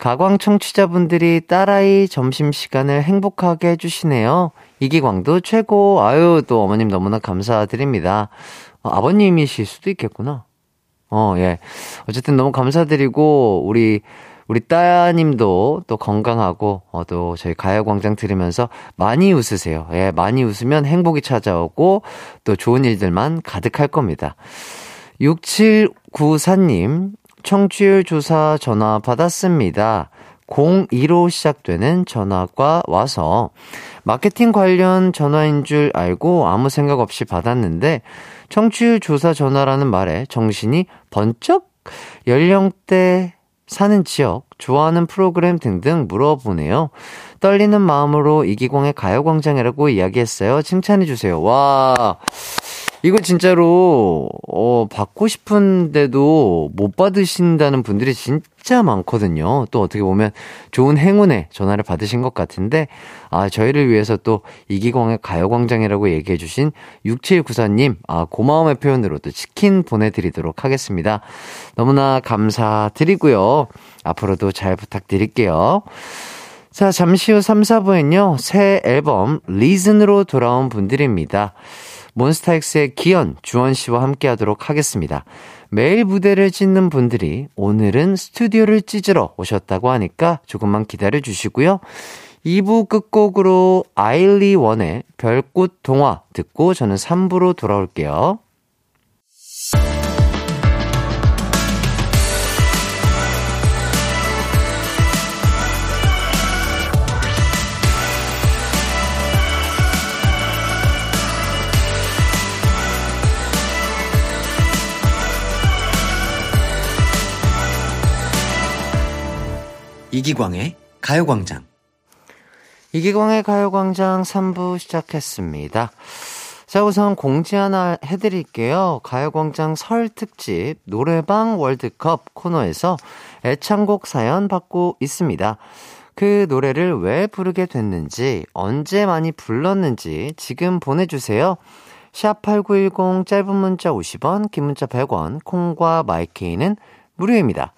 가광 청취자분들이 딸아이 점심시간을 행복하게 해주시네요. 이기광도 최고. 아유, 또 어머님 너무나 감사드립니다. 어, 아버님이실 수도 있겠구나. 어, 예. 어쨌든 너무 감사드리고, 우리, 우리 따님도 또 건강하고, 어, 또 저희 가요광장 들으면서 많이 웃으세요. 예, 많이 웃으면 행복이 찾아오고, 또 좋은 일들만 가득할 겁니다. 6794님, 청취율 조사 전화 받았습니다. 02로 시작되는 전화가 와서 마케팅 관련 전화인 줄 알고 아무 생각 없이 받았는데 청취율 조사 전화라는 말에 정신이 번쩍 연령대 사는 지역, 좋아하는 프로그램 등등 물어보네요. 떨리는 마음으로 이기광의 가요광장이라고 이야기했어요. 칭찬해주세요. 와. 이거 진짜로, 어, 받고 싶은데도 못 받으신다는 분들이 진짜 많거든요. 또 어떻게 보면 좋은 행운의 전화를 받으신 것 같은데, 아, 저희를 위해서 또 이기광의 가요광장이라고 얘기해 주신 6794님, 아, 고마움의 표현으로 또 치킨 보내드리도록 하겠습니다. 너무나 감사드리고요. 앞으로도 잘 부탁드릴게요. 자, 잠시 후 3, 4부엔요, 새 앨범 리즌으로 돌아온 분들입니다. 몬스타엑스의 기현, 주원 씨와 함께 하도록 하겠습니다. 매일 무대를 짓는 분들이 오늘은 스튜디오를 찢으러 오셨다고 하니까 조금만 기다려 주시고요. 2부 끝곡으로 아일리 원의 별꽃 동화 듣고 저는 3부로 돌아올게요. 이기광의 가요광장. 이기광의 가요광장 3부 시작했습니다. 자, 우선 공지 하나 해드릴게요. 가요광장 설 특집 노래방 월드컵 코너에서 애창곡 사연 받고 있습니다. 그 노래를 왜 부르게 됐는지, 언제 많이 불렀는지 지금 보내주세요. 샵8910 짧은 문자 50원, 긴 문자 100원, 콩과 마이케이는 무료입니다.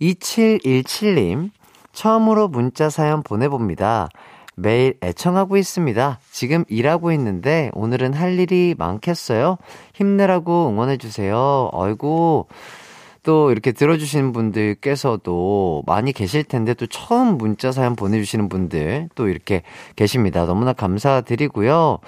2717님, 처음으로 문자 사연 보내봅니다. 매일 애청하고 있습니다. 지금 일하고 있는데 오늘은 할 일이 많겠어요? 힘내라고 응원해주세요. 아이고, 또 이렇게 들어주시는 분들께서도 많이 계실 텐데 또 처음 문자 사연 보내주시는 분들 또 이렇게 계십니다. 너무나 감사드리고요.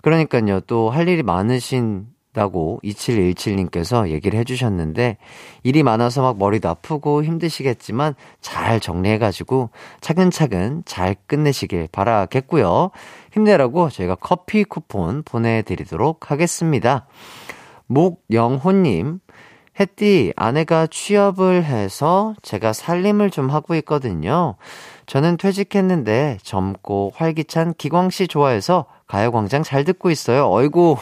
그러니까요, 또 할 일이 많으신 다고 2717님께서 얘기를 해주셨는데 일이 많아서 막 머리도 아프고 힘드시겠지만 잘 정리해가지고 차근차근 잘 끝내시길 바라겠고요. 힘내라고 저희가 커피 쿠폰 보내드리도록 하겠습니다. 목영호님, 햇띠 아내가 취업을 해서 제가 살림을 좀 하고 있거든요. 저는 퇴직했는데 젊고 활기찬 기광씨 좋아해서 가요광장 잘 듣고 있어요. 어이구.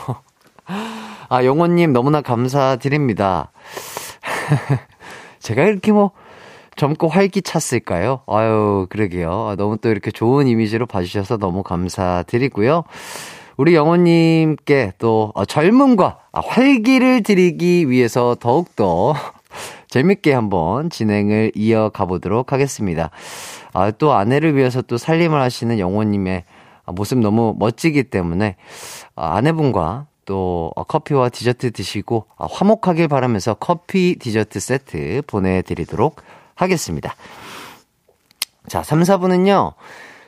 아, 영호님 너무나 감사드립니다. 제가 이렇게 뭐 젊고 활기 찼을까요? 아유, 그러게요. 아, 너무 또 이렇게 좋은 이미지로 봐주셔서 너무 감사드리고요. 우리 영호님께 또 어, 젊음과 활기를 드리기 위해서 더욱더 재밌게 한번 진행을 이어가 보도록 하겠습니다. 아, 또 아내를 위해서 또 살림을 하시는 영호님의 모습 너무 멋지기 때문에 아, 아내분과 또 어, 커피와 디저트 드시고 어, 화목하길 바라면서 커피 디저트 세트 보내드리도록 하겠습니다. 자, 3, 4분은요.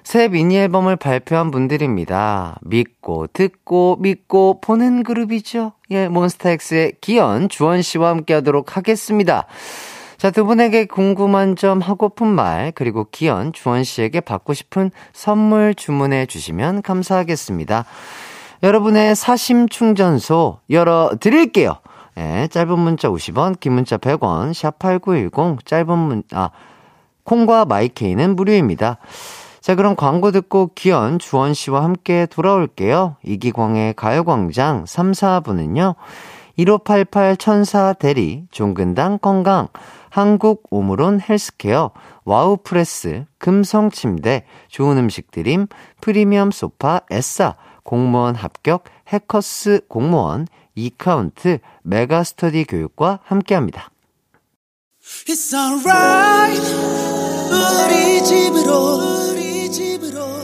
새 미니 앨범을 발표한 분들입니다. 믿고 듣고 믿고 보는 그룹이죠. 예, 몬스타엑스의 기현 주원 씨와 함께 하도록 하겠습니다. 자, 두 분에게 궁금한 점, 하고픈 말, 그리고 기현 주원 씨에게 받고 싶은 선물 주문해 주시면 감사하겠습니다. 여러분의 사심 충전소 열어드릴게요. 예, 짧은 문자 50원, 긴 문자 100원, 샵8910, 짧은 문, 아, 콩과 마이케이는 무료입니다. 자, 그럼 광고 듣고 기현, 주헌 씨와 함께 돌아올게요. 이기광의 가요광장 3, 4부는요. 1588 천사 대리, 종근당 건강, 한국 오므론 헬스케어, 와우 프레스, 금성 침대, 좋은 음식 드림, 프리미엄 소파, 에싸, 공무원 합격, 해커스 공무원, 이카운트, 메가스터디 교육과 함께합니다. 집으로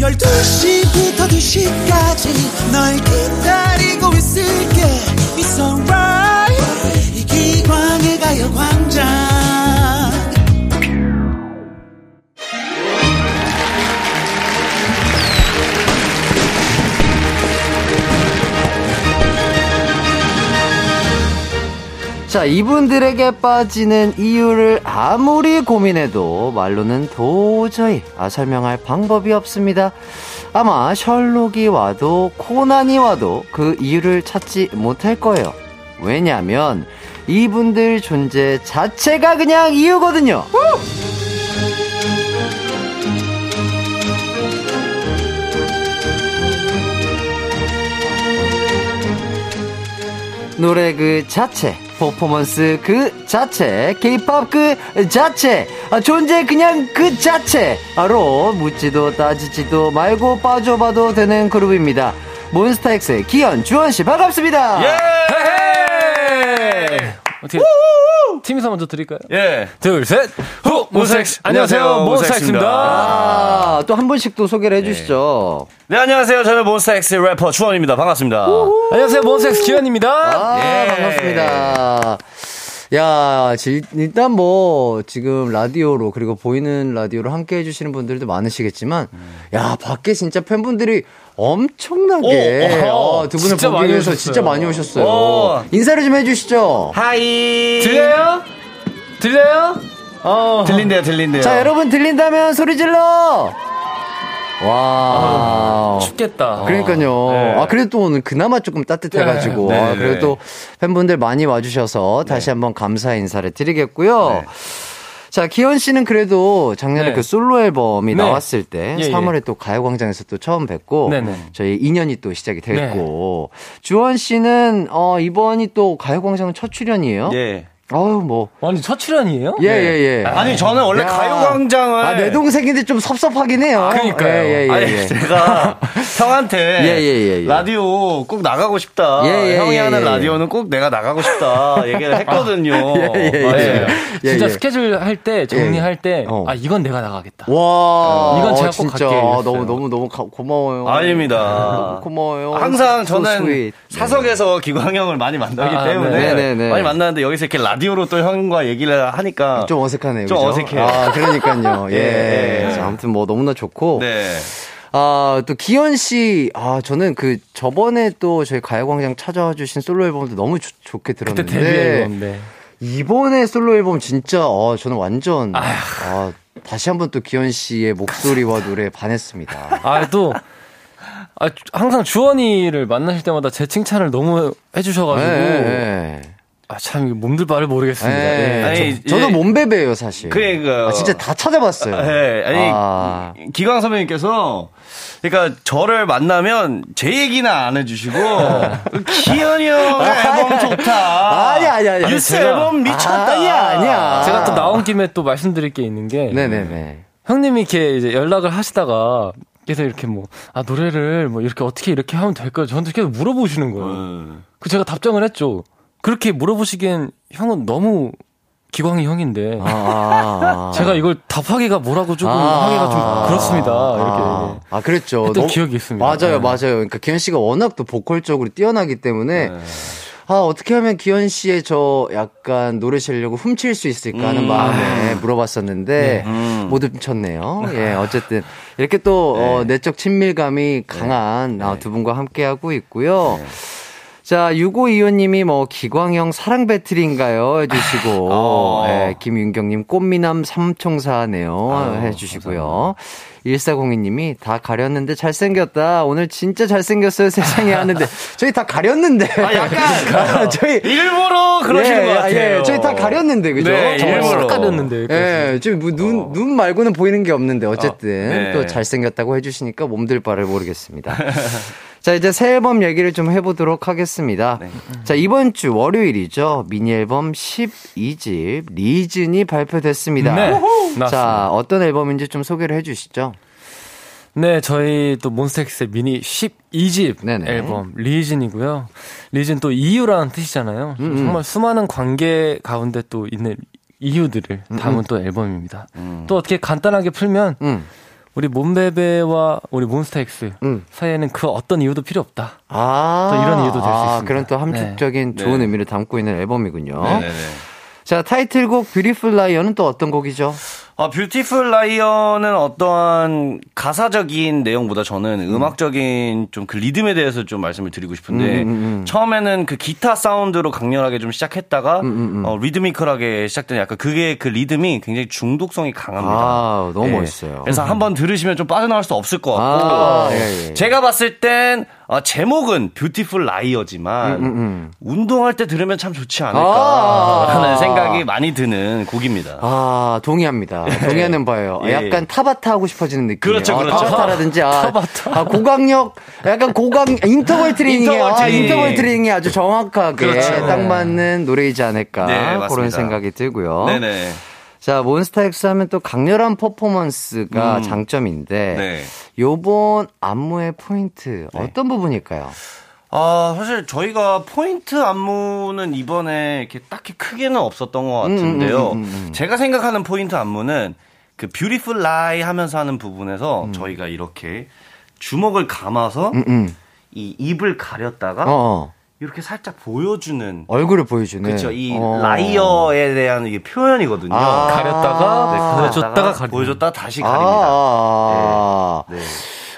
12시부터 2시까지 널 기다리고 있을게. It's alright. 이기광의 가요광장 자, 이분들에게 빠지는 이유를 아무리 고민해도 말로는 도저히 아, 설명할 방법이 없습니다. 아마 셜록이 와도 코난이 와도 그 이유를 찾지 못할 거예요. 왜냐면 이분들 존재 자체가 그냥 이유거든요. 노래 그 자체, 퍼포먼스 그 자체, 케이팝 그 자체, 아, 존재 그냥 그 자체로 묻지도 따지지도 말고 빠져봐도 되는 그룹입니다. 몬스타엑스의 기현, 주원 씨 반갑습니다. 예! 어떻게 팀에서 먼저 드릴까요? 예. 둘, 셋. 후! 몬스타엑스. 안녕하세요. 몬스타엑스입니다. 아, 또한 분씩 또 소개를 해주시죠. 네, 안녕하세요. 저는 몬스타엑스 래퍼 주헌입니다. 반갑습니다. 안녕하세요. 몬스타엑스 기현입니다. 아, 예. 반갑습니다. 야, 지- 일단 뭐, 지금 라디오로, 그리고 보이는 라디오로 함께 해주시는 분들도 많으시겠지만, 야, 밖에 진짜 팬분들이 엄청나게, 오, 어, 두 분을 진짜 보기 많이 위해서. 진짜 많이 오셨어요. 오. 인사를 좀 해주시죠. Hi. 들려요? 들려요? 어. 들린대요, 들린대요. 자, 여러분 들린다면 소리 질러! 와. 춥겠다. 그러니까요. 네. 아, 그래도 또 오늘 그나마 조금 따뜻해가지고. 네. 아, 네, 그래도 팬분들 많이 와주셔서 다시 한번 감사 인사를 드리겠고요. 자, 기현 씨는 그래도 작년에 네. 그 솔로 앨범이 네. 나왔을 때 예, 예. 3월에 또 가요광장에서 또 처음 뵙고 네네. 저희 인연이 또 시작이 됐고 네. 주원 씨는 어, 이번이 또 가요광장 첫 출연이에요. 예. 아유 뭐. 아니, 첫 출연이에요? 예, 예, 예. 아니, 저는 원래 야. 가요광장을. 아, 내 동생인데 좀 섭섭하긴 해요. 그러니까요. 예, 예, 예, 아니, 예. 제가 형한테 예, 예, 예, 예. 라디오 꼭 나가고 싶다. 예, 예, 형이 예, 하는 예. 라디오는 꼭 내가 나가고 싶다. 얘기를 했거든요. 예, 예, 예. 맞아요. 예, 진짜 예. 스케줄 할 때, 정리할 때, 어. 아, 이건 내가 나가겠다. 와, 이건 제가 꼭 진짜 갈게요, 이랬어요. 너무 너무 너무 가- 고마워요. 아닙니다. 고마워요. 항상 저는. 사석에서 기광형을 많이 만나기 아, 때문에 네, 네, 네. 많이 만나는데 여기서 이렇게 라 디오로 또 형과 얘기를 하니까 좀 어색하네요. 좀 그죠? 어색해요. 아, 그러니까요. 예. 예, 아무튼 뭐 너무나 좋고. 네. 아, 또 기현 씨, 아, 저는 그 저번에 또 저희 가요광장 찾아와 주신 솔로 앨범도 너무 좋- 좋게 그때 들었는데. 데뷔 앨범인데. 이번에 솔로 앨범 진짜, 어, 저는 완전, 아, 다시 한번 또 기현 씨의 목소리와 노래에 반했습니다. 아, 또, 아, 주- 항상 주원이를 만나실 때마다 제 칭찬을 너무 해주셔가지고, 예, 아, 참, 몸둘 바를 모르겠습니다. 예. 예. 아니, 저, 도 이제- 몸베베예요, 사실. 그러니까요. 아, 진짜 다 찾아봤어요. 네, 아니 아. 기광 선배님께서 그러니까 저를 만나면 제 얘기는 안 해주시고 기현이 형 앨범 좋다. 아니, 아니, 아니. 뉴스 제가- 앨범 미쳤다. 아니야, 아니야. 제가 또 나온 김에 또 말씀드릴 게 있는 게, 네네네. 형님이 이렇게 이제 연락을 하시다가, 계속 이렇게 뭐, 아, 노래를 뭐 이렇게 어떻게 이렇게 하면 될까요? 저한테 계속 물어보시는 거예요. 음. 그 제가 답장을 했죠. 그렇게 물어보시기엔 형은 너무 기광이 형인데, 아, 아, 아. 제가 이걸 답하기가 뭐라고 조금 아. 하기가 좀 그렇습니다. 이렇게. 아, 아, 그랬죠. 했던 너무- 기억이 있습니다. 맞아요, 네. 맞아요. 그러니까 기현 씨가 워낙 또 보컬적으로 뛰어나기 때문에 아, 어떻게 하면 기현 씨의 저 약간 노래 실력을 훔칠 수 있을까 하는 음. 마음에 물어봤었는데 음. 못 훔쳤네요. 예, 어쨌든 이렇게 또 어, 내적 친밀감이 강한 아, 두 분과 함께 하고 있고요. 자, 6525님이 뭐, 기광형 사랑 배틀인가요? 해주시고, 어. 예, 김윤경님 꽃미남 삼총사네요. 아유, 해주시고요. 1402님이 다 가렸는데 잘생겼다. 오늘 진짜 잘생겼어요. 세상에 하는데. 저희 다 가렸는데. 아, 약간 저희. 일부러 그러시는 예, 것 같아요. 예, 저희 다 가렸는데, 그죠? 네, 정말 일부러. 싹 가렸는데. 예, 지금 뭐 눈, 눈 말고는 보이는 게 없는데, 어쨌든. 네. 또 잘생겼다고 해주시니까 몸들 바를 모르겠습니다. 자, 이제 새 앨범 얘기를 좀 해보도록 하겠습니다. 네. 자, 이번 주 월요일이죠. 미니 앨범 12집 Reason이 발표됐습니다. 네, 자. 어떤 앨범인지 좀 소개를 해주시죠. 네, 저희 또 몬스타엑스의 미니 12집 네네. 앨범 Reason이고요. Reason 또 이유라는 뜻이잖아요. 음, 정말 수많은 관계 가운데 또 있는 이유들을 담은 또 앨범입니다. 또 어떻게 간단하게 풀면 음. 우리 몬베베와 우리 몬스타엑스 음. 사이에는 그 어떤 이유도 필요 없다. 아, 또 이런 이유도 될수 아, 있습니다. 그런 또 함축적인 네. 좋은 네. 의미를 담고 있는 앨범이군요. 네네네. 자, 타이틀곡 Beautiful Liar는 또 어떤 곡이죠? 아, Beautiful Liar는 어떠한 가사적인 내용보다 저는 음악적인 좀 그 리듬에 대해서 좀 말씀을 드리고 싶은데 음, 음, 음. 처음에는 그 기타 사운드로 강렬하게 좀 시작했다가 음, 음, 어, 리드미컬하게 시작된 약간 그게 그 리듬이 굉장히 중독성이 강합니다. 아, 너무 네. 멋있어요. 그래서 한번 들으시면 좀 빠져나갈 수 없을 것 같고 아, 예, 예. 제가 봤을 땐 어, 제목은 Beautiful Liar지만 음, 음, 음. 운동할 때 들으면 참 좋지 않을까라는 아~ 생각이 많이 드는 곡입니다. 아 동의합니다. 동의하는 바예요. 예. 약간 타바타 하고 싶어지는 느낌. 그렇죠, 아, 그렇죠. 타바타라든지 아, 타바타. 아, 고강력, 약간 고강 인터벌 트레이닝이 인터벌, 아, 인터벌 트레이닝이 아주 정확하게 그렇죠. 딱 맞는 노래이지 않을까 네, 그런 생각이 들고요. 네네. 자, 몬스타엑스 하면 또 강렬한 퍼포먼스가 음. 장점인데, 네. 요번 안무의 포인트, 네. 어떤 부분일까요? 아, 사실 저희가 포인트 안무는 이번에 이렇게 딱히 크게는 없었던 것 같은데요. 음, 음, 음, 음, 제가 생각하는 포인트 안무는 그 Beautiful Liar 하면서 하는 부분에서 음. 저희가 이렇게 주먹을 감아서 이 입을 가렸다가 어어. 이렇게 살짝 보여주는 얼굴을 보여주는 그렇죠. 이 어. Liar에 대한 이게 표현이거든요. 아. 가렸다가 네, 보여줬다가 가리... 보여줬다 다시 가립니다. 아. 네. 네.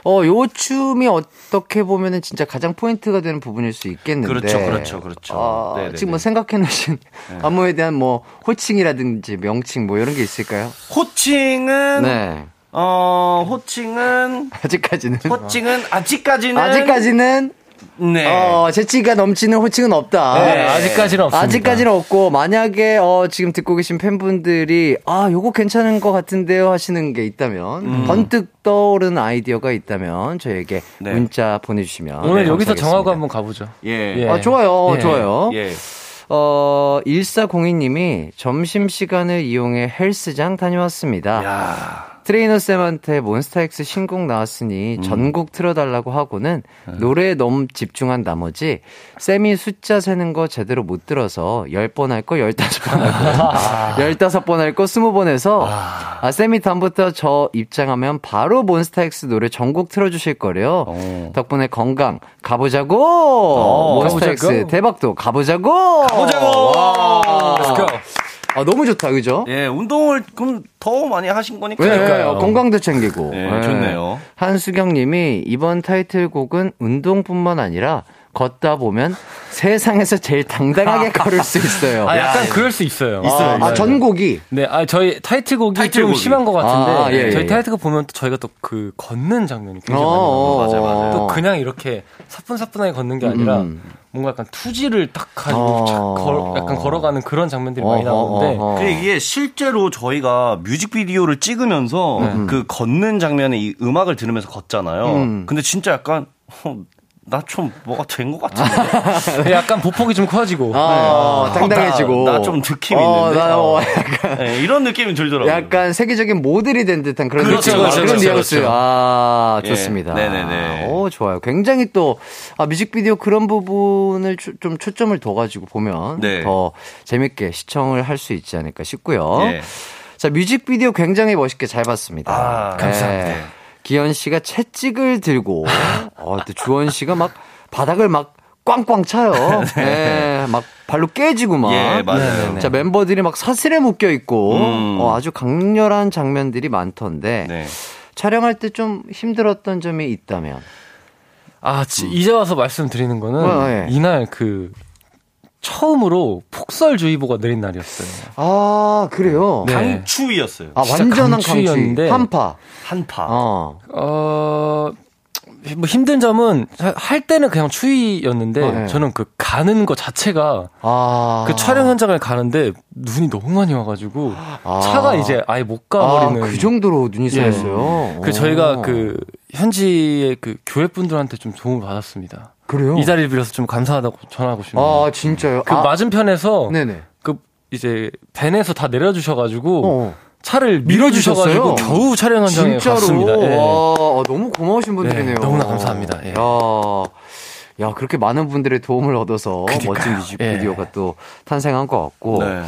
어, 요 춤이 어떻게 보면은 진짜 가장 포인트가 되는 부분일 수 있겠는데. 그렇죠, 그렇죠, 그렇죠. 아, 네, 네 지금 뭐 네. 생각해 놓으신 네. 안무에 대한 뭐 호칭이라든지 명칭 뭐 이런 게 있을까요? 호칭은 네. 어, 호칭은 아직까지는 호칭은 아직까지는 아직까지는 네. 어, 재치가 넘치는 호칭은 없다. 네, 아직까지는 없습니다. 아직까지는 없고, 만약에, 어, 지금 듣고 계신 팬분들이, 아, 요거 괜찮은 것 같은데요 하시는 게 있다면, 음. 번뜩 떠오르는 아이디어가 있다면, 저에게 네. 문자 보내 주시면. 오늘 네, 여기서 정하고 한번 가 보죠. 예. 예. 아, 좋아요. 예. 좋아요. 예. 어, 1402님이 점심시간을 이용해 헬스장 다녀왔습니다. 야. 트레이너 쌤한테 몬스타엑스 신곡 나왔으니 음. 전곡 틀어달라고 하고는 네. 노래에 너무 집중한 나머지 쌤이 숫자 세는 거 제대로 못 들어서 10번 할 거 15번 할 거, 아. 15번 할 거 20번 해서 아. 아, 쌤이 다음부터 저 입장하면 바로 몬스타엑스 노래 전곡 틀어주실 거래요. 오. 어. 덕분에 건강 가보자고! 오, 어, 몬스타엑스 가보자고. 대박도 가보자고! 가보자고! 아, 너무 좋다, 그죠? 예, 운동을 그럼 더 많이 하신 거니까. 네, 건강도 챙기고. 예, 네, 좋네요. 한수경 님이 이번 타이틀곡은 운동뿐만 아니라 걷다 보면 세상에서 제일 당당하게 걸을 수 있어요. 아, 약간 야, 그럴 수 있어요. 있어요. 아, 아, 전곡이? 네, 아, 저희 타이틀곡이 타이틀곡이. 좀 심한 것 같은데. 아, 예, 저희 예. 타이틀곡 보면 또 저희가 또 그 걷는 장면이 굉장히 어, 많아요. 어, 맞아요, 맞아요. 또 그냥 이렇게 사뿐사뿐하게 걷는 게 아니라 음. 뭔가 약간 투지를 딱 가지고 어... 걸, 약간 걸어가는 그런 장면들이 많이 나오는데 어, 어, 이게 실제로 저희가 뮤직비디오를 찍으면서 네. 그 걷는 장면에 이 음악을 들으면서 걷잖아요. 음. 근데 진짜 약간 어, 나 좀 뭐가 된 것 같은데. 약간 보폭이 좀 커지고. 아, 네. 당당해지고. 나 좀 느낌 어, 있는데. 나, 어, 약간. 네, 이런 느낌이 들더라고요. 약간 세계적인 모델이 된 듯한 그런 그렇죠, 느낌. 그렇죠, 그런 그렇죠, 뉘앙스. 그렇죠. 아, 예. 좋습니다. 예, 네네네. 오, 좋아요. 굉장히 또, 아, 뮤직비디오 그런 부분을 초, 좀 초점을 둬가지고 보면 네. 더 재밌게 시청을 할 수 있지 않을까 싶고요. 예. 자, 뮤직비디오 굉장히 멋있게 잘 봤습니다. 아, 감사합니다. 네. 기현 씨가 채찍을 들고, 어, 또 주원 씨가 막 바닥을 막 꽝꽝 차요. 네. 네. 막 발로 깨지고 막. 예, 맞아요. 네. 자, 멤버들이 막 사슬에 묶여 있고, 음. 어, 아주 강렬한 장면들이 많던데, 네. 촬영할 때 좀 힘들었던 점이 있다면? 아, 음. 이제 와서 말씀드리는 거는, 어, 네. 이날 그, 처음으로 폭설주의보가 내린 날이었어요. 아, 그래요? 네. 강추위였어요. 아, 완전한 강추위였는데. 한파. 한파. 어. 어, 뭐 힘든 점은 할 때는 그냥 추위였는데 어, 네. 저는 그 가는 거 자체가 아. 그 촬영 현장을 가는데 눈이 너무 많이 와가지고 아. 차가 이제 아예 못 가버리는 아, 그 정도로 눈이 쌓였어요. 예. 그 저희가 그 현지의 그 교회 분들한테 좀 도움을 받았습니다. 그래요? 이 자리를 빌어서 좀 감사하다고 전하고 싶네요. 아 진짜요? 그 맞은편에서 네네. 그 이제 밴에서 다 내려주셔가지고. 어. 차를 밀어주셔가지고 겨우 촬영 현장에 진짜로? 갔습니다. 예. 와, 아, 너무 고마우신 분들이네요. 네, 너무나 감사합니다. 예. 야, 야, 그렇게 많은 분들의 도움을 얻어서 그러니까요. 멋진 뮤직비디오가 예. 또 탄생한 것 같고. 네.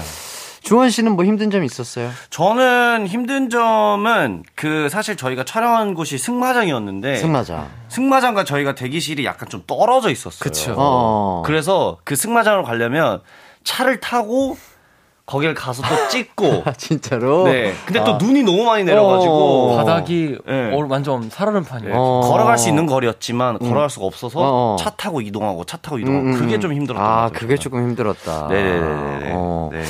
주원 씨는 뭐 힘든 점 있었어요? 저는 힘든 점은 그 사실 저희가 촬영한 곳이 승마장이었는데 승마장. 승마장과 저희가 대기실이 약간 좀 떨어져 있었어요. 그렇죠. 어. 그래서 그 승마장으로 가려면 차를 타고 거기를 가서 또 찍고 아, 진짜로. 네. 근데 또 아. 눈이 너무 많이 내려가지고 어, 바닥이 네. 어, 완전 살얼음 판이에요. 어. 걸어갈 수 있는 거리였지만 걸어갈 수가 없어서 어. 차 타고 이동하고 차 타고 이동하고 음, 음, 그게 음. 좀 힘들었던 아. 그게 조금 힘들었다. 네네네. 어. 네.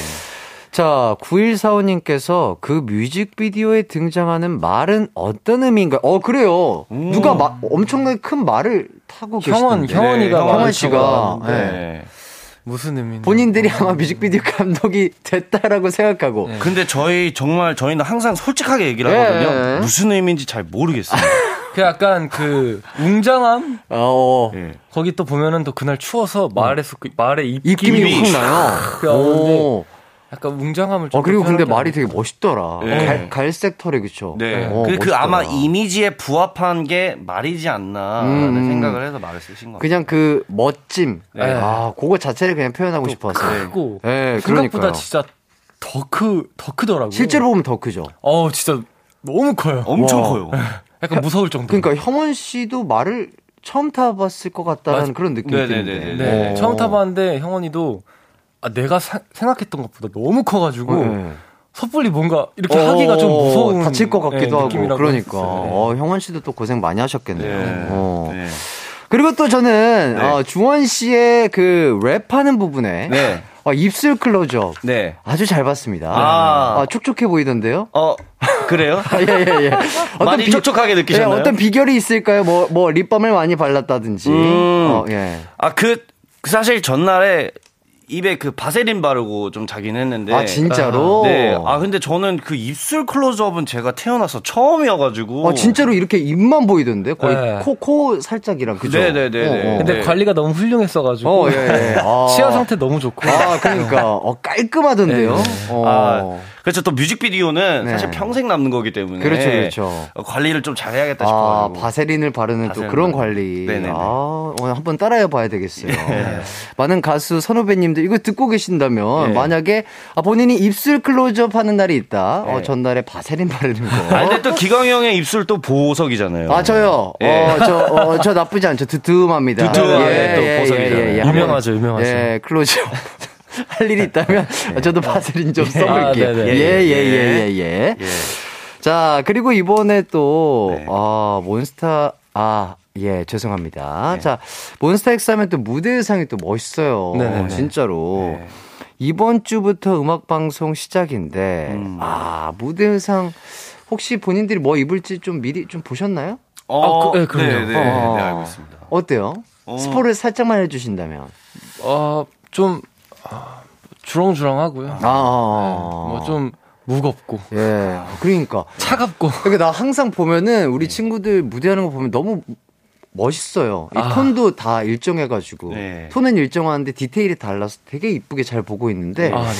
자, 9145님께서 그 뮤직비디오에 등장하는 말은 어떤 의미인가요? 어, 그래요. 음. 누가 마, 엄청나게 큰 말을 타고 형원, 계시던데. 형원이가 형원 말을 씨가. 네. 네. 무슨 의미? 본인들이 아마 뮤직비디오 감독이 됐다라고 생각하고. 네. 근데 저희 정말 저희는 항상 솔직하게 얘기를 네. 하거든요. 무슨 의미인지 잘 모르겠어요. 그 약간 그 웅장함 어, 예. 거기 또 보면은 또 그날 추워서 말에 속 말에 입김이 입김이 확 나요. 그. 약간 웅장함을 좀 어, 그리고 근데 말이 되게 멋있더라. 네. 갈, 갈색 털에, 그쵸? 네. 어, 그, 그. 아마 이미지에 부합한 게 말이지 않나라는 음. 생각을 해서 말을 쓰신 것 같아요. 그냥 그 멋짐. 네. 아, 그거 자체를 그냥 표현하고 싶었어요. 크고 네, 생각보다 그러니까요. 진짜 더 크 더 크더라고요. 실제로 보면 더 크죠. 어 진짜 너무 커요. 엄청 와. 커요. 약간 무서울 정도. 그러니까 형원 씨도 말을 처음 타봤을 것 같다는 맞- 그런 느낌이. 드는데. 네, 어. 처음 타봤는데 형원이도 아, 내가 사- 생각했던 것보다 너무 커가지고 네. 섣불리 뭔가 이렇게 어, 하기가 좀 무서운 다칠 것 같기도 네, 하고 그러니까. 어, 형원 씨도 또 고생 많이 하셨겠네요. 네. 어. 네. 그리고 또 저는 네. 어, 주헌 씨의 그 랩하는 부분에 네. 어, 입술 클로즈업 네. 아주 잘 봤습니다. 아. 아, 촉촉해 보이던데요? 어, 그래요? 아, 예, 예, 예. 많이 촉촉하게 느끼셨나요? 예, 어떤 비결이 있을까요? 뭐, 뭐, 립밤을 많이 발랐다든지. 음. 어, 예. 아, 그, 그 사실 전날에 입에 그 바세린 바르고 좀 자긴 했는데. 아, 진짜로? 네. 아, 근데 저는 그 입술 클로즈업은 제가 태어나서 처음이어가지고. 어, 진짜로 이렇게 입만 보이던데? 거의 네. 코, 코 살짝이랑, 그죠? 네네네네. 어, 어. 근데 네. 관리가 너무 훌륭했어가지고 어, 예, 예. 아. 치아 상태 너무 좋고 아, 그러니까. 어, 깔끔하던데요? 네. 어. 아, 그렇죠. 또 뮤직비디오는 네. 사실 평생 남는 거기 때문에. 그렇죠, 그렇죠. 어, 관리를 좀 잘해야겠다 아, 싶어가지고. 바세린을 바르는 또 바세린 그런 바르고. 관리. 네네네. 네. 아, 오늘 한번 따라해 봐야 되겠어요. 많은 가수 선후배님들 이거 듣고 계신다면 네. 만약에 아, 본인이 입술 클로즈업 하는 날이 있다. 어, 네. 전날에 바세린 바르는 거. 아, 근데 또 기광이 형의 입술 또 보석이잖아요. 아, 저요. 예. 어, 저, 어, 저 나쁘지 않죠. 두툼합니다. 두툼하게 또 보석이잖아요. 유명하죠, 유명하죠. 예, 클로즈업. 할 일이 있다면 저도 바세린 좀 써볼게요. 아. 예, 예, 예, 예, 예. 예. 자, 그리고 이번에 또, 네. 아, 몬스타, 아, 예, 죄송합니다. 네. 자, 몬스타 X 하면 또 무대 의상이 또 멋있어요. 네네네. 진짜로. 네. 이번 주부터 음악 방송 시작인데, 음. 아, 무대 의상, 혹시 본인들이 뭐 입을지 좀 미리 좀 보셨나요? 어, 아, 그- 네, 그럼요. 네, 네, 어. 네, 알고 있습니다. 어때요? 어. 스포를 살짝만 해주신다면. 어, 좀 아, 주렁주렁하고요. 아, 뭐좀 무겁고 예. 그러니까. 차갑고 그러니까 나 항상 보면은 우리 친구들 무대하는 거 보면 너무 멋있어요. 이 아. 톤도 다 일정해가지고 네. 톤은 일정한데 디테일이 달라서 되게 이쁘게 잘 보고 있는데 아, 네.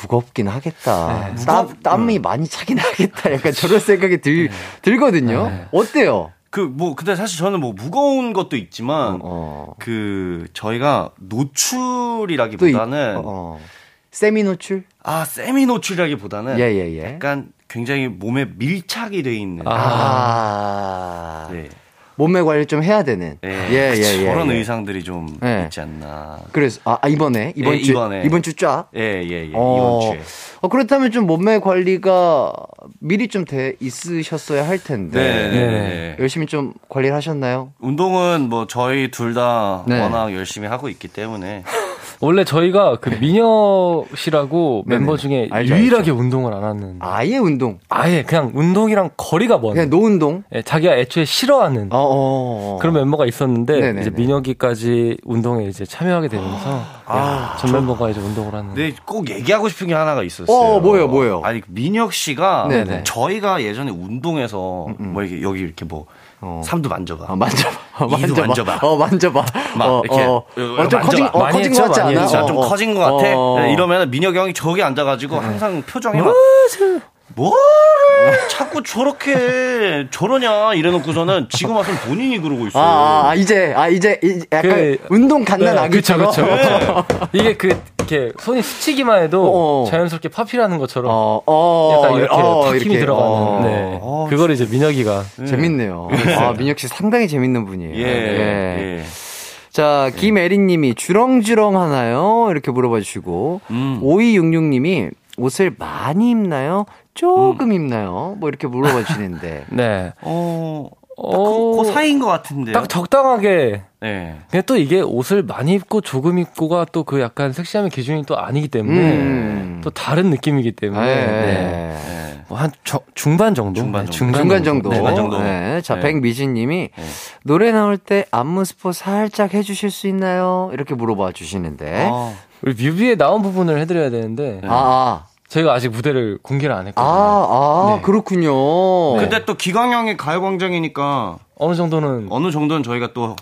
무겁긴 하겠다. 네. 땀, 땀이 많이 차긴 하겠다. 약간 저런 생각이 들, 들거든요. 네. 어때요? 그, 뭐, 근데 사실 저는 뭐 무거운 것도 있지만, 어. 그, 저희가 노출이라기보다는, 어. 세미 노출? 아, 세미 노출이라기보다는, 예, 예, 예. 약간 굉장히 몸에 밀착이 돼 있는. 아. 네. 몸매 관리 좀 해야 되는. 네. 예, 예, 예. 저런 예. 의상들이 좀 네. 있지 않나. 그래서, 아, 아, 이번에? 이번 예, 주? 이번에. 이번 주 쫙? 예, 예, 예. 어, 이번 주에. 어, 그렇다면 좀 몸매 관리가 미리 좀 돼 있으셨어야 할 텐데. 네, 네, 네. 열심히 좀 관리를 하셨나요? 운동은 뭐 저희 둘다 네. 워낙 열심히 하고 있기 때문에 원래 저희가 그 민혁 씨라고 네네. 멤버 중에 알죠, 유일하게 운동을 안 하는 아예 운동. 아예 그냥 운동이랑 거리가 먼 그냥 노운동? 예, 자기가 애초에 싫어하는 어, 어, 어. 그런 멤버가 있었는데 네네네. 이제 민혁이까지 운동에 이제 참여하게 되면서 아, 전 멤버가 이제 운동을 하는 근데 꼭 얘기하고 싶은 게 하나가 있었어요. 어, 뭐예요, 뭐예요? 아니 민혁 씨가 네네. 저희가 예전에 운동에서 뭐 이렇게 여기 이렇게 뭐 어. 삼두 만져봐. 어, 만져봐. 어, 이도 만져봐. 만져봐. 어, 만져봐. 막 어, 이렇게 어, 이거 어, 좀. 커진, 어, 많이 커진 했죠, 것 같지 않아? 어, 좀 어. 커진 것 같아. 어. 네, 이러면 민혁 형이 저기 앉아가지고 항상 표정이 막 뭐를 자꾸 저렇게 저러냐 이래놓고서는 지금 와서는 본인이 그러고 있어요. 아, 아, 이제, 아, 이제, 이- 약간 그- 운동 갓난 네, 아기처럼. 그쵸, 그쵸. 이게 그 이렇게 손이 스치기만 해도 어. 자연스럽게 파피라는 것처럼 어, 어, 약간 이렇게 어, 탁 힘이 이렇게. 들어가는 어. 네. 어, 그거를 이제 민혁이가 재밌네요. 아, 민혁 씨 상당히 재밌는 분이에요. 예, 예. 자, 네. 김애린님이 주렁주렁 하나요? 이렇게 물어봐 주시고, 음. 5266님이 옷을 많이 입나요? 조금 음. 입나요? 뭐 이렇게 물어봐 주시는데. 네. 어, 어, 그, 그 사이인 것 같은데요. 딱 적당하게. 네. 근데 또 이게 옷을 많이 입고 조금 입고가 또 그 약간 섹시함의 기준이 또 아니기 때문에 음. 또 다른 느낌이기 때문에 네. 네. 뭐한 중반 정도. 중반 정도. 중간, 중간 정도. 중간 정도. 네. 자, 네. 백미진 님이 네. 노래 나올 때 안무 스포 살짝 해주실 수 있나요? 이렇게 물어봐 주시는데. 아. 우리 뮤비에 나온 부분을 해드려야 되는데. 아. 아. 저희가 아직 무대를 공개를 안 했거든요. 아, 아 네. 그렇군요. 네. 근데 또 기광형의 가요광장이니까 어느 정도는 어느 정도는 저희가 또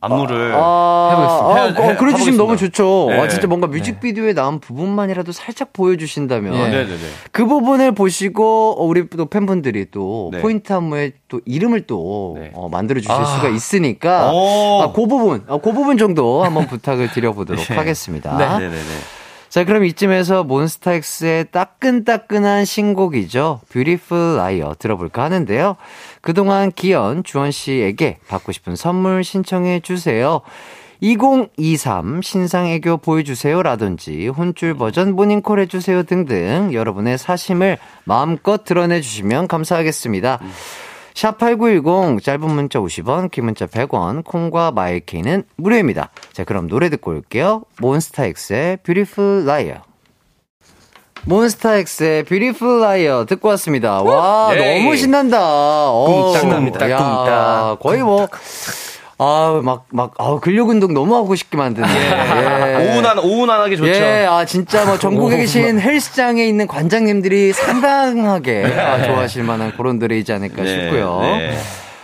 안무를 아, 해보겠습니다. 아, 어, 그래 주시면 너무 좋죠. 네. 아, 진짜 뭔가 뮤직비디오에 네. 나온 부분만이라도 살짝 보여주신다면 네. 그 부분을 보시고 우리 또 팬분들이 또 네. 포인트 안무에 또 이름을 또 네. 어, 만들어 주실 아. 수가 있으니까 아, 그 부분, 아, 그 부분 정도 한번 부탁을 드려보도록 하겠습니다. 네. 네. 자, 그럼 이쯤에서 몬스타엑스의 따끈따끈한 신곡이죠. Beautiful Liar 들어볼까 하는데요. 그동안 기현, 주헌 씨에게 받고 싶은 선물 신청해 주세요. 2023 신상 애교 보여주세요라든지 혼줄 버전 모닝콜 해주세요 등등 여러분의 사심을 마음껏 드러내 주시면 감사하겠습니다. 음. 샵8910 짧은 문자 50원, 긴 문자 100원, 콩과 마이케이는 무료입니다. 자, 그럼 노래 듣고 올게요. 몬스타엑스의 Beautiful Liar. 몬스타엑스의 Beautiful Liar 듣고 왔습니다. 와, 예. 너무 신난다. 어, 신납니다. 야, 거의 뭐 아, 막, 막, 아, 근력 운동 너무 하고 싶게 만드네. 예. 오운 안, 오운 안 하기 좋죠. 예, 아, 진짜 뭐 전국에 계신 헬스장에 있는 관장님들이 상당하게 네. 아, 좋아하실 만한 그런 노래이지 않을까 네. 싶고요. 네.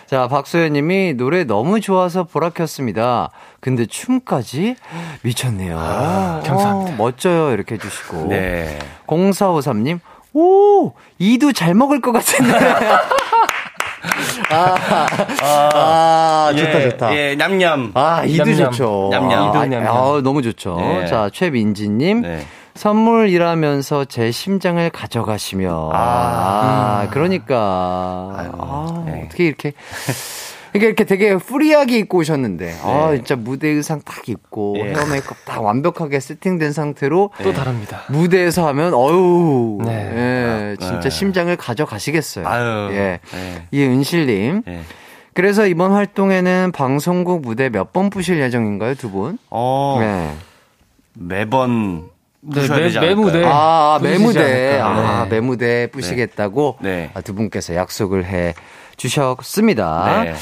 자, 박소연 님이 노래 너무 좋아서 보라 켰습니다. 근데 춤까지 미쳤네요. 아, 감사합니다. 어, 멋져요. 이렇게 해주시고. 네. 0453님, 오! 이도 잘 먹을 것 같은데. 아, 아, 좋다, 예, 좋다. 예, 냠냠. 아, 이도 냠냠. 좋죠. 냠냠. 아, 냠냠. 아, 너무 좋죠. 네. 자, 최민지님. 네. 선물이라면서 제 심장을 가져가시며. 아, 아 음. 그러니까. 아유, 아, 네. 어떻게 이렇게. 이게 이렇게 되게 free하게 입고 오셨는데, 아, 네. 아, 진짜 무대 의상 딱 입고, 네. 헤어 메이크업 다 완벽하게 세팅된 상태로. 또 다릅니다. 무대에서 하면, 어유 네. 예, 진짜 네. 심장을 가져가시겠어요. 아유. 예. 네. 이은실님. 네. 그래서 이번 활동에는 방송국 무대 몇번 뿌실 예정인가요, 두 분? 어. 네. 매번 네, 매, 매무대. 아, 매무대. 아, 매무대 뿌시겠다고 네. 아, 두 분께서 약속을 해 주셨습니다. 네.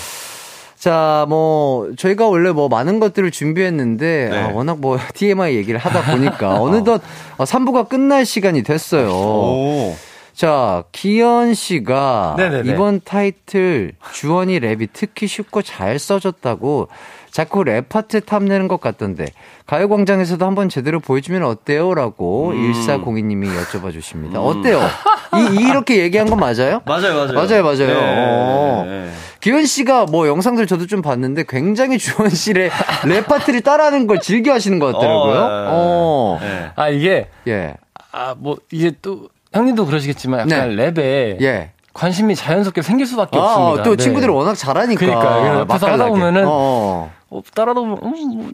자, 뭐, 저희가 원래 뭐 많은 것들을 준비했는데, 네. 아, 워낙 뭐 TMI 얘기를 하다 보니까 어느덧 3부가 어, 끝날 시간이 됐어요. 오. 자, 기현 씨가 네네네. 이번 타이틀 주헌이 랩이 특히 쉽고 잘 써졌다고 자꾸 랩 파트 탐내는 것 같던데 가요광장에서도 한번 제대로 보여주면 어때요? 라고 음. 1402님이 여쭤봐 주십니다. 음. 어때요? 이, 이렇게 얘기한 건 맞아요? 맞아요, 맞아요. 맞아요, 맞아요. 네, 어. 네. 기현 씨가 뭐 영상들 저도 좀 봤는데 굉장히 주원 씨의 랩 파트를 따라하는 걸 즐겨 하시는 것 같더라고요. 어, 네. 어. 네. 아, 이게. 예. 아, 뭐, 이게 또, 형님도 그러시겠지만 약간 네. 랩에. 예. 관심이 자연스럽게 생길 수밖에 아, 없습니다. 또 네. 친구들이 워낙 잘하니까. 그러니까. 그래서 하다 보면은. 어. 어, 따라다 보면, 음,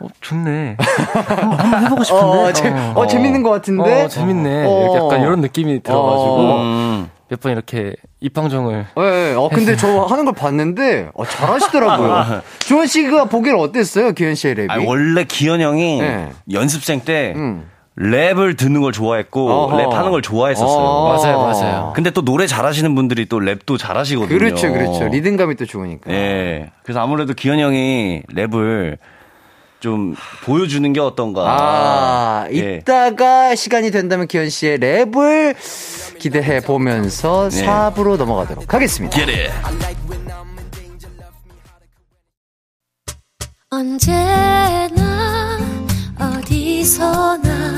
어, 좋네. 한번 해보고 싶은데. 어, 재, 어, 어, 재밌는 것 같은데. 어, 재밌네. 어. 약간 이런 느낌이 들어가지고 음. 몇번 이렇게 입방정을. 예, 네, 어, 근데 저 하는 걸 봤는데 어, 잘하시더라고요. 주헌 씨가 보기엔 어땠어요, 기현 씨의 랩이? 아니, 원래 기현 형이 네. 연습생 때. 음. 랩을 듣는 걸 좋아했고 어허. 랩하는 걸 좋아했었어요. 어. 맞아요, 맞아요. 근데 또 노래 잘하시는 분들이 또 랩도 잘하시거든요. 그렇죠, 그렇죠. 리듬감이 또 좋으니까. 예. 그래서 아무래도 기현 형이 랩을 좀 보여주는 게 어떤가. 아, 예. 이따가 시간이 된다면 기현 씨의 랩을 기대해 보면서 네. 4부로 넘어가도록 하겠습니다. 언제나 어디서나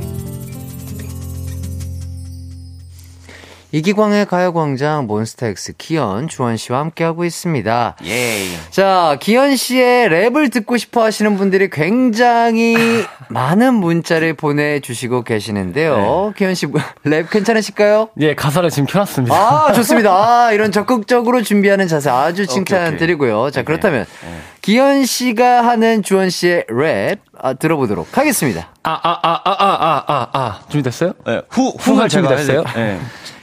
이기광의 가요광장 몬스타엑스 기현 주헌 씨와 함께하고 있습니다. 예. 자, 기현 씨의 랩을 듣고 싶어 하시는 분들이 굉장히 많은 문자를 보내주시고 계시는데요. 네. 기현 씨, 랩 괜찮으실까요? 예, 가사를 지금 켜놨습니다. 아, 좋습니다. 아, 이런 적극적으로 준비하는 자세 아주 칭찬드리고요. 자, 그렇다면, 네. 기현 씨가 하는 주헌 씨의 랩 아, 들어보도록 하겠습니다. 아, 아, 아, 아, 아, 아, 아, 준비됐어요? 네, 후, 후가 준비됐어요? 네.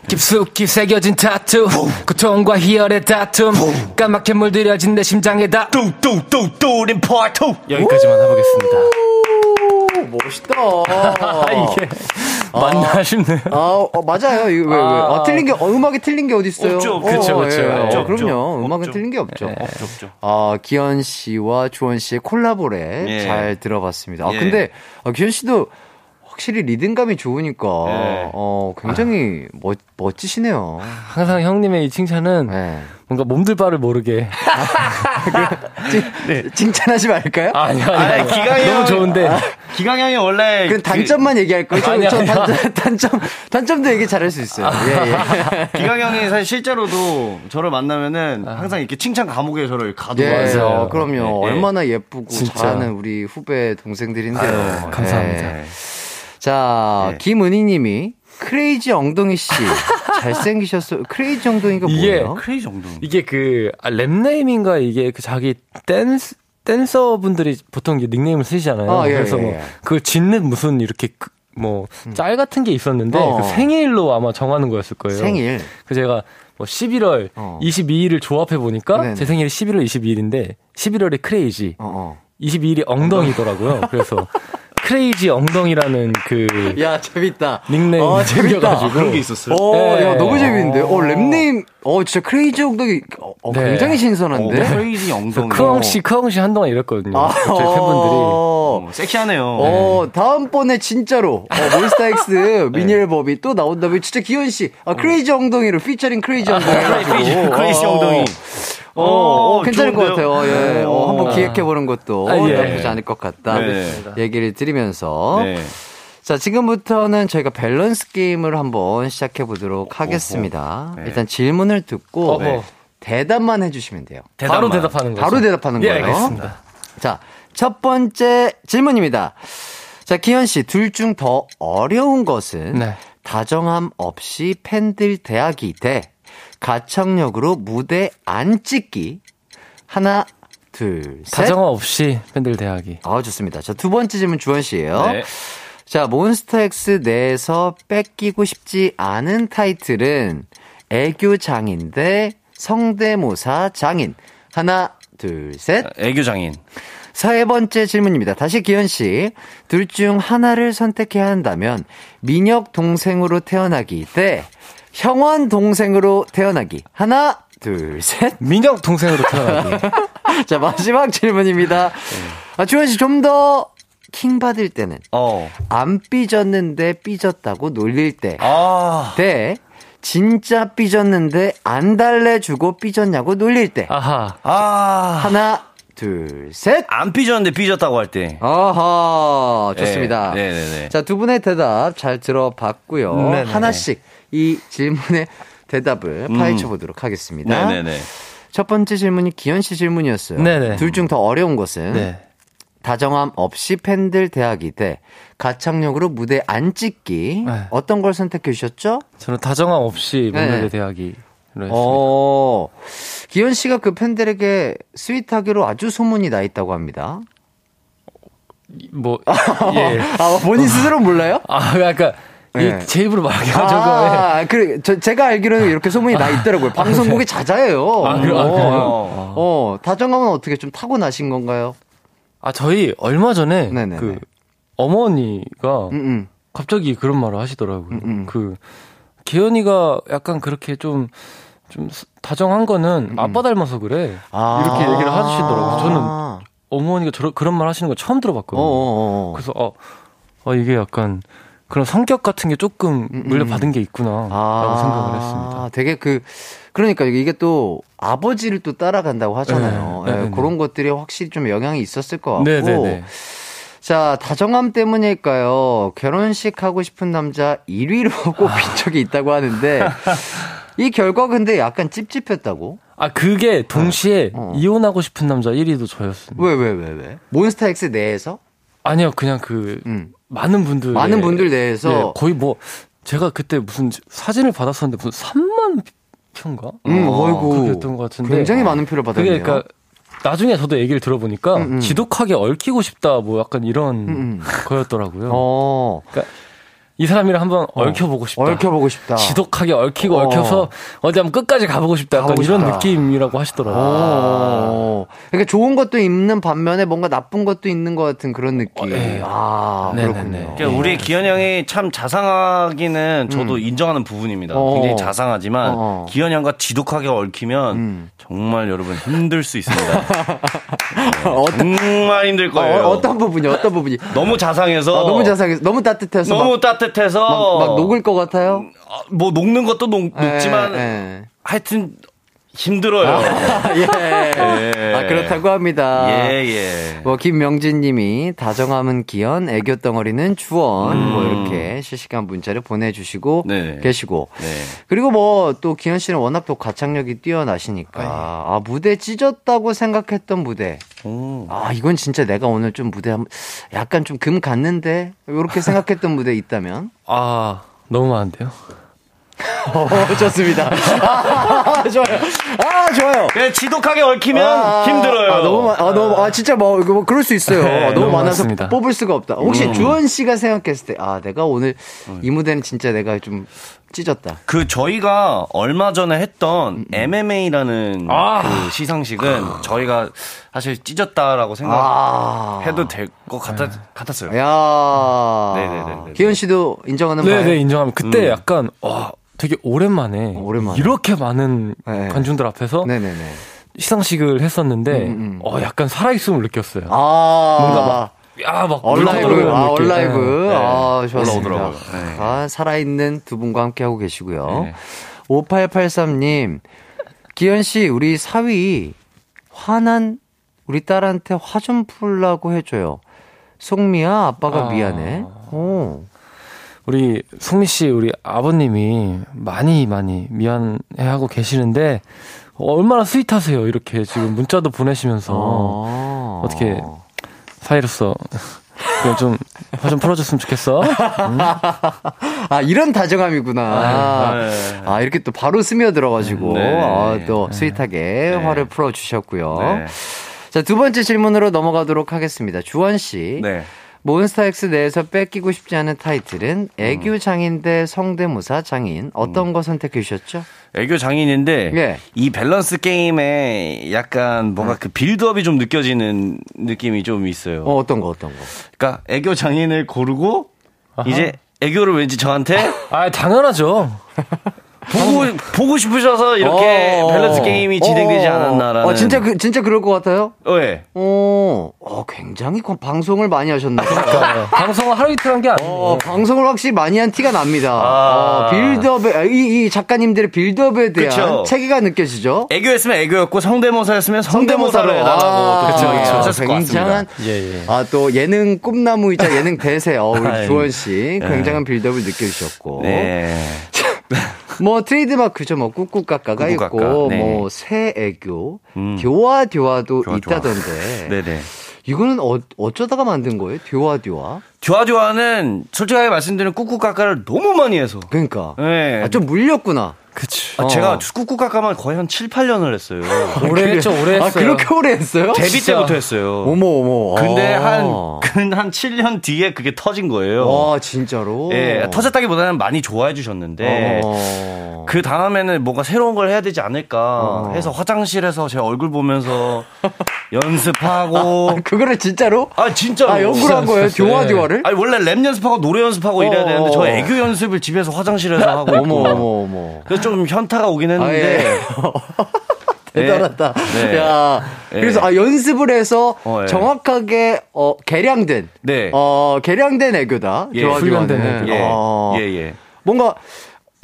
깊숙이 새겨진 타투 고통과 희열의 다툼 까맣게 물들여진 내 심장에다 뚱뚱뚱뚱인 파트 여기까지만 해보겠습니다 멋있다. 이게 아, 맞나 싶네요. 아, 어, 맞아요. 이거 왜, 왜. 아, 아, 틀린 게, 어, 음악이 틀린 게 어딨어요? 없죠. 그렇죠, 그렇죠. 예, 어, 그럼요. 음악은 틀린 게 없죠. 예. 없죠, 없죠. 아, 기현 씨와 주원 씨의 콜라보레 예. 잘 들어봤습니다. 아, 예. 근데, 아, 기현 씨도 확실히 리듬감이 좋으니까 네. 어 굉장히 멋 멋지시네요. 항상 형님의 이 칭찬은 네. 뭔가 몸둘 바를 모르게 네. 칭찬하지 말까요? 아니요, 아니, 아니, 기강이 너무 좋은데 아, 기강이 형이 원래 그 단점만 얘기할 거예요. 저, 아니, 저 단점, 단점 단점도 얘기 잘할 수 있어요. 예, 예. 기강이 형이 사실 실제로도 저를 만나면은 아. 항상 이렇게 칭찬 감옥에 저를 가둬와서 예, 그럼요. 예, 얼마나 예쁘고 진짜. 잘하는 우리 후배 동생들인데요. 아유, 감사합니다. 예. 자, 네. 김은희 님이 crazy 엉덩이 씨. 잘생기셨어요. crazy 엉덩이가 이게, 뭐예요? crazy 엉덩이. 이게 그, 아, rap name인가 이게 그 자기 댄스, 댄서분들이 보통 닉네임을 쓰시잖아요. 아, 예, 그래서 예, 뭐, 예. 그걸 짓는 무슨 이렇게 그, 뭐, 음. 짤 같은 게 있었는데, 어. 그 생일로 아마 정하는 거였을 거예요. 생일? 그 제가 뭐 11월 어. 22일을 조합해 보니까 네네. 제 생일이 11월 22일인데 11월에 crazy, 어, 22일이 어. 엉덩이더라고요. 그래서 crazy 엉덩이라는 그. 야, 재밌다. 닉네임. 어, 재밌다. 그런 게 있었어요. 어, 네. 야, 너무 재밌는데. 어, rap name. 어, 진짜 crazy 엉덩이. 어, 네. 굉장히 신선한데. 어, crazy 엉덩이. 크엉 씨, 크엉 씨 한동안 이랬거든요. 아, 저희 팬분들이. 어, 섹시하네요. 어, 네. 다음번에 진짜로. 어, 몬스타엑스 네. 미니 앨범이 또 나온다면 진짜 기현 씨. 아, crazy 엉덩이로 피처링 crazy 엉덩이. crazy, crazy 엉덩이. 어, 어, 어 괜찮을 좋은데요? 것 같아요. 예. 어, 어 한번 기획해 보는 것도 아, 예. 나쁘지 않을 것 같다. 네. 얘기를 드리면서. 네. 자, 지금부터는 저희가 밸런스 게임을 한번 시작해 보도록 하겠습니다. 네. 일단 질문을 듣고 네. 대답만 해 주시면 돼요. 대답만. 바로 대답하는 거죠. 바로 대답하는 예, 거예요. 알겠습니다. 자, 첫 번째 질문입니다. 자, 기현 씨, 둘 중 더 어려운 것은 네. 다정함 없이 팬들 대하기 대 가창력으로 무대 안 찍기. 하나, 둘, 셋. 다정함 없이 팬들 대하기. 아, 좋습니다. 자, 두 번째 질문 주원 씨예요. 네. 자, 몬스타엑스 내에서 뺏기고 싶지 않은 타이틀은 애교 장인 대 성대모사 장인. 하나, 둘, 셋. 애교 장인. 세 번째 질문입니다. 다시 기현 씨. 둘 중 하나를 선택해야 한다면 민혁 동생으로 태어나기 대 형원 동생으로 태어나기. 하나, 둘, 셋. 민혁 동생으로 태어나기. 자, 마지막 질문입니다. 아, 주원 씨좀 더 킹 받을 때는 어. 안 삐졌는데 삐졌다고 놀릴 때. 아. 대 진짜 삐졌는데 안 달래주고 삐졌냐고 놀릴 때. 아하. 아. 하나, 둘, 셋. 안 삐졌는데 삐졌다고 할 때. 아하. 좋습니다. 네, 네, 네. 자, 두 분의 대답 잘 들어봤고요. 네네네. 하나씩 이 질문의 대답을 음. 파헤쳐 보도록 하겠습니다. 네네네. 첫 번째 질문이 기현 씨 질문이었어요. 둘 중 더 어려운 것은 네. 다정함 없이 팬들 대하기 대 가창력으로 무대 안 찍기. 네. 어떤 걸 선택해 주셨죠? 저는 다정함 없이 네. 무대 대하기. 어, 기현 씨가 그 팬들에게 스윗하기로 아주 소문이 나 있다고 합니다. 뭐, 예. 아, 본인 스스로 몰라요? 아, 그러니까 네. 제 입으로 말하기가지고. 아, 그, 저, 제가 알기로는 이렇게 소문이 나 있더라고요. 방송국이 잦아요. 아, 그래, 아, 어, 어, 다정함은 어떻게 좀 타고나신 건가요? 아, 저희 얼마 전에 네네네. 그 어머니가 음음. 음. 갑자기 그런 말을 하시더라고요. 음음. 음. 그 기현이가 약간 그렇게 좀, 좀 다정한 거는 음음. 아빠 닮아서 그래. 아~ 이렇게 얘기를 하시더라고요. 저는 어머니가 저런, 그런 말 하시는 거 처음 들어봤거든요. 어어어. 그래서, 어, 어, 이게 약간 그런 성격 같은 게 조금 음, 음. 물려받은 게 있구나라고 아, 생각을 했습니다. 되게 그 그러니까 이게 또 아버지를 또 따라간다고 하잖아요. 네, 네, 네, 그런 것들이 확실히 좀 영향이 있었을 것 같고. 네, 네, 네. 자, 다정함 때문일까요? 결혼식 하고 싶은 남자 1위로 꼽힌 적이 있다고 하는데, 이 결과 근데 약간 찝찝했다고? 아, 그게 동시에 어. 이혼하고 싶은 남자 1위도 저였습니다. 왜, 왜, 왜, 왜? 몬스타엑스 내에서? 아니요, 그냥 그, 음. 많은 분들. 많은 분들 내에서. 네, 거의 뭐, 제가 그때 무슨 사진을 받았었는데 무슨 3만 표인가? 음, 어, 어이구. 그렇게 것 같은데. 굉장히 많은 표를 받았네요. 그러니까 나중에 저도 얘기를 들어보니까 음, 음. 지독하게 얽히고 싶다 뭐 약간 이런 음, 음. 거였더라고요. 어. 그러니까 이 사람이랑 한번 어. 얽혀보고 싶다. 얽혀보고 싶다. 지독하게 얽히고 어. 얽혀서 어디 한번 끝까지 가보고 싶다. 약간 이런 싶다. 느낌이라고 하시더라고요. 어. 그러니까 좋은 것도 있는 반면에 뭔가 나쁜 것도 있는 것 같은 그런 느낌. 어, 네. 아, 네네네. 그렇군요. 그러니까 우리 기현 형이 참 자상하기는 저도 음. 인정하는 부분입니다. 어. 굉장히 자상하지만 어. 기현 형과 지독하게 얽히면 음. 정말 여러분 힘들 수 있습니다. 네. 정말 힘들 거예요. 어, 떤 부분이 어떤 부분이? 너무 자상해서 아, 너무 자상해서 너무 따뜻해서 너무 따뜻 해서 막, 막, 녹을 것 같아요. 아, 뭐 녹는 것도 녹, 녹지만 에, 에. 하여튼 힘들어요. 아, 예. 예. 아, 그렇다고 합니다. 예, 예. 뭐, 김명진 님이 다정함은 기현, 애교 덩어리는 주원, 음. 뭐, 이렇게 실시간 문자를 보내주시고 네. 계시고. 네. 그리고 뭐, 또 기현 씨는 워낙 또 가창력이 뛰어나시니까. 네. 아, 무대 찢었다고 생각했던 무대. 오. 아, 이건 진짜 내가 오늘 좀 무대 한, 약간 좀 금 갔는데? 이렇게 생각했던 무대 있다면? 아, 너무 많은데요? 어, 좋습니다. 아, 좋아요. 아, 좋아요. 그냥 지독하게 얽히면 아, 힘들어요. 아, 너무, 아, 너무, 아, 진짜 뭐, 뭐 그럴 수 있어요. 네, 너무, 너무 많아서 많습니다. 뽑을 수가 없다. 혹시 음. 주원 씨가 생각했을 때, 아, 내가 오늘 음. 이 무대는 진짜 내가 좀 찢었다. 그 저희가 얼마 전에 했던 MMA라는 음, 음. 아. 그 시상식은 저희가 사실 찢었다라고 생각해도 아. 될것 같았, 같았어요. 야. 네네네. 기현 씨도 인정하는 바예요? 네네 인정합니다. 그때 음. 약간 와 되게 오랜만에, 오랜만에. 이렇게 많은 네. 관중들 앞에서 네네네. 시상식을 했었는데 음, 음. 어 약간 살아있음을 느꼈어요. 아~ 뭔가 막 야, 막 얼라이브, 아, 얼라이브. 네. 아, 좋았습니다. 네. 아, 살아있는 두 분과 함께 하고 계시고요. 네. 5883님, 기현 씨, 우리 사위, 화난 우리 딸한테 화 좀 풀라고 해줘요. 송미야, 아빠가 아. 미안해. 오. 우리 송미 씨, 우리 아버님이 많이 많이 미안해하고 계시는데 얼마나 스윗하세요. 이렇게 지금 문자도 보내시면서 아. 어떻게 사이로서 그냥 좀, 화좀 풀어줬으면 좋겠어. 음? 아, 이런 다정함이구나. 아, 네. 아, 이렇게 또 바로 스며들어가지고, 네. 아, 또 네. 스윗하게 네. 화를 풀어주셨고요. 네. 자, 두 번째 질문으로 넘어가도록 하겠습니다. 주헌 씨. 네. 몬스타엑스 내에서 뺏기고 싶지 않은 타이틀은 애교 장인 대 성대모사 장인 어떤 음. 거 선택해 주셨죠? 애교 장인인데 네. 이 밸런스 게임에 약간 뭔가 네. 그 빌드업이 좀 느껴지는 느낌이 좀 있어요. 어, 어떤 거 어떤 거? 그러니까 애교 장인을 고르고 아하. 이제 애교를 왠지 저한테 아 당연하죠. 보고 보고 싶으셔서 이렇게 어, 밸런스 게임이 진행되지 어, 않았나라는. 어, 진짜 그 진짜 그럴 것 같아요? 네. 어, 어 굉장히 방송을 많이 하셨나 그러니까 방송을 하루 이틀 한 게 아니에요. 어, 방송을 확실히 많이 한 티가 납니다. 아. 어, 빌드업에 이, 이 작가님들의 빌드업에 대한 그쵸. 체계가 느껴지죠. 애교였으면 애교였고 성대모사였으면 성대모사로 해달라고 아, 그렇죠. 굉장한 예, 예. 아또 예능 꿈나무이자 예능 대세 어, 우리 주원 씨 예. 굉장한 빌드업을 느껴주셨고. 네. 뭐 트레이드마크죠. 뭐 꾹꾹까까가 있고 네. 뭐 새 애교, 음. 교화 교화도 교화, 있다던데. 네네. 이거는 어, 어쩌다가 만든 거예요? 듀화 듀화는 솔직하게 말씀드리면 꾹꾹까까를 너무 많이 해서. 그러니까. 네. 아, 좀 물렸구나. 그치. 아, 제가 어. 꾹꾹까까만 거의 한 7, 8년을 했어요. 오래 했죠, 오래 아, 했어요. 아, 그렇게 오래 했어요? 데뷔 진짜. 때부터 했어요. 어머, 어머. 근데 아. 한, 한 7년 뒤에 그게 터진 거예요. 와, 진짜로? 예, 터졌다기보다는 많이 좋아해 주셨는데, 어. 그 다음에는 뭔가 새로운 걸 해야 되지 않을까 어. 해서 화장실에서 제 얼굴 보면서 연습하고. 아, 그거를 진짜로? 아, 진짜로. 아, 연구를 한 거예요? 듀화 듀화를? 아니, 원래 랩 연습하고 노래 연습하고 이래야 되는데, 저 애교 연습을 집에서 화장실에서 하고. 어머, 어머, 어머. 좀 현타가 오긴 했는데. 아, 예. 대단하다. 네. 야, 네. 그래서 아 연습을 해서 어, 예. 정확하게 어 개량된 네. 어 개량된 애교다. 예, 훈련된 애교. 예. 어. 예, 예. 뭔가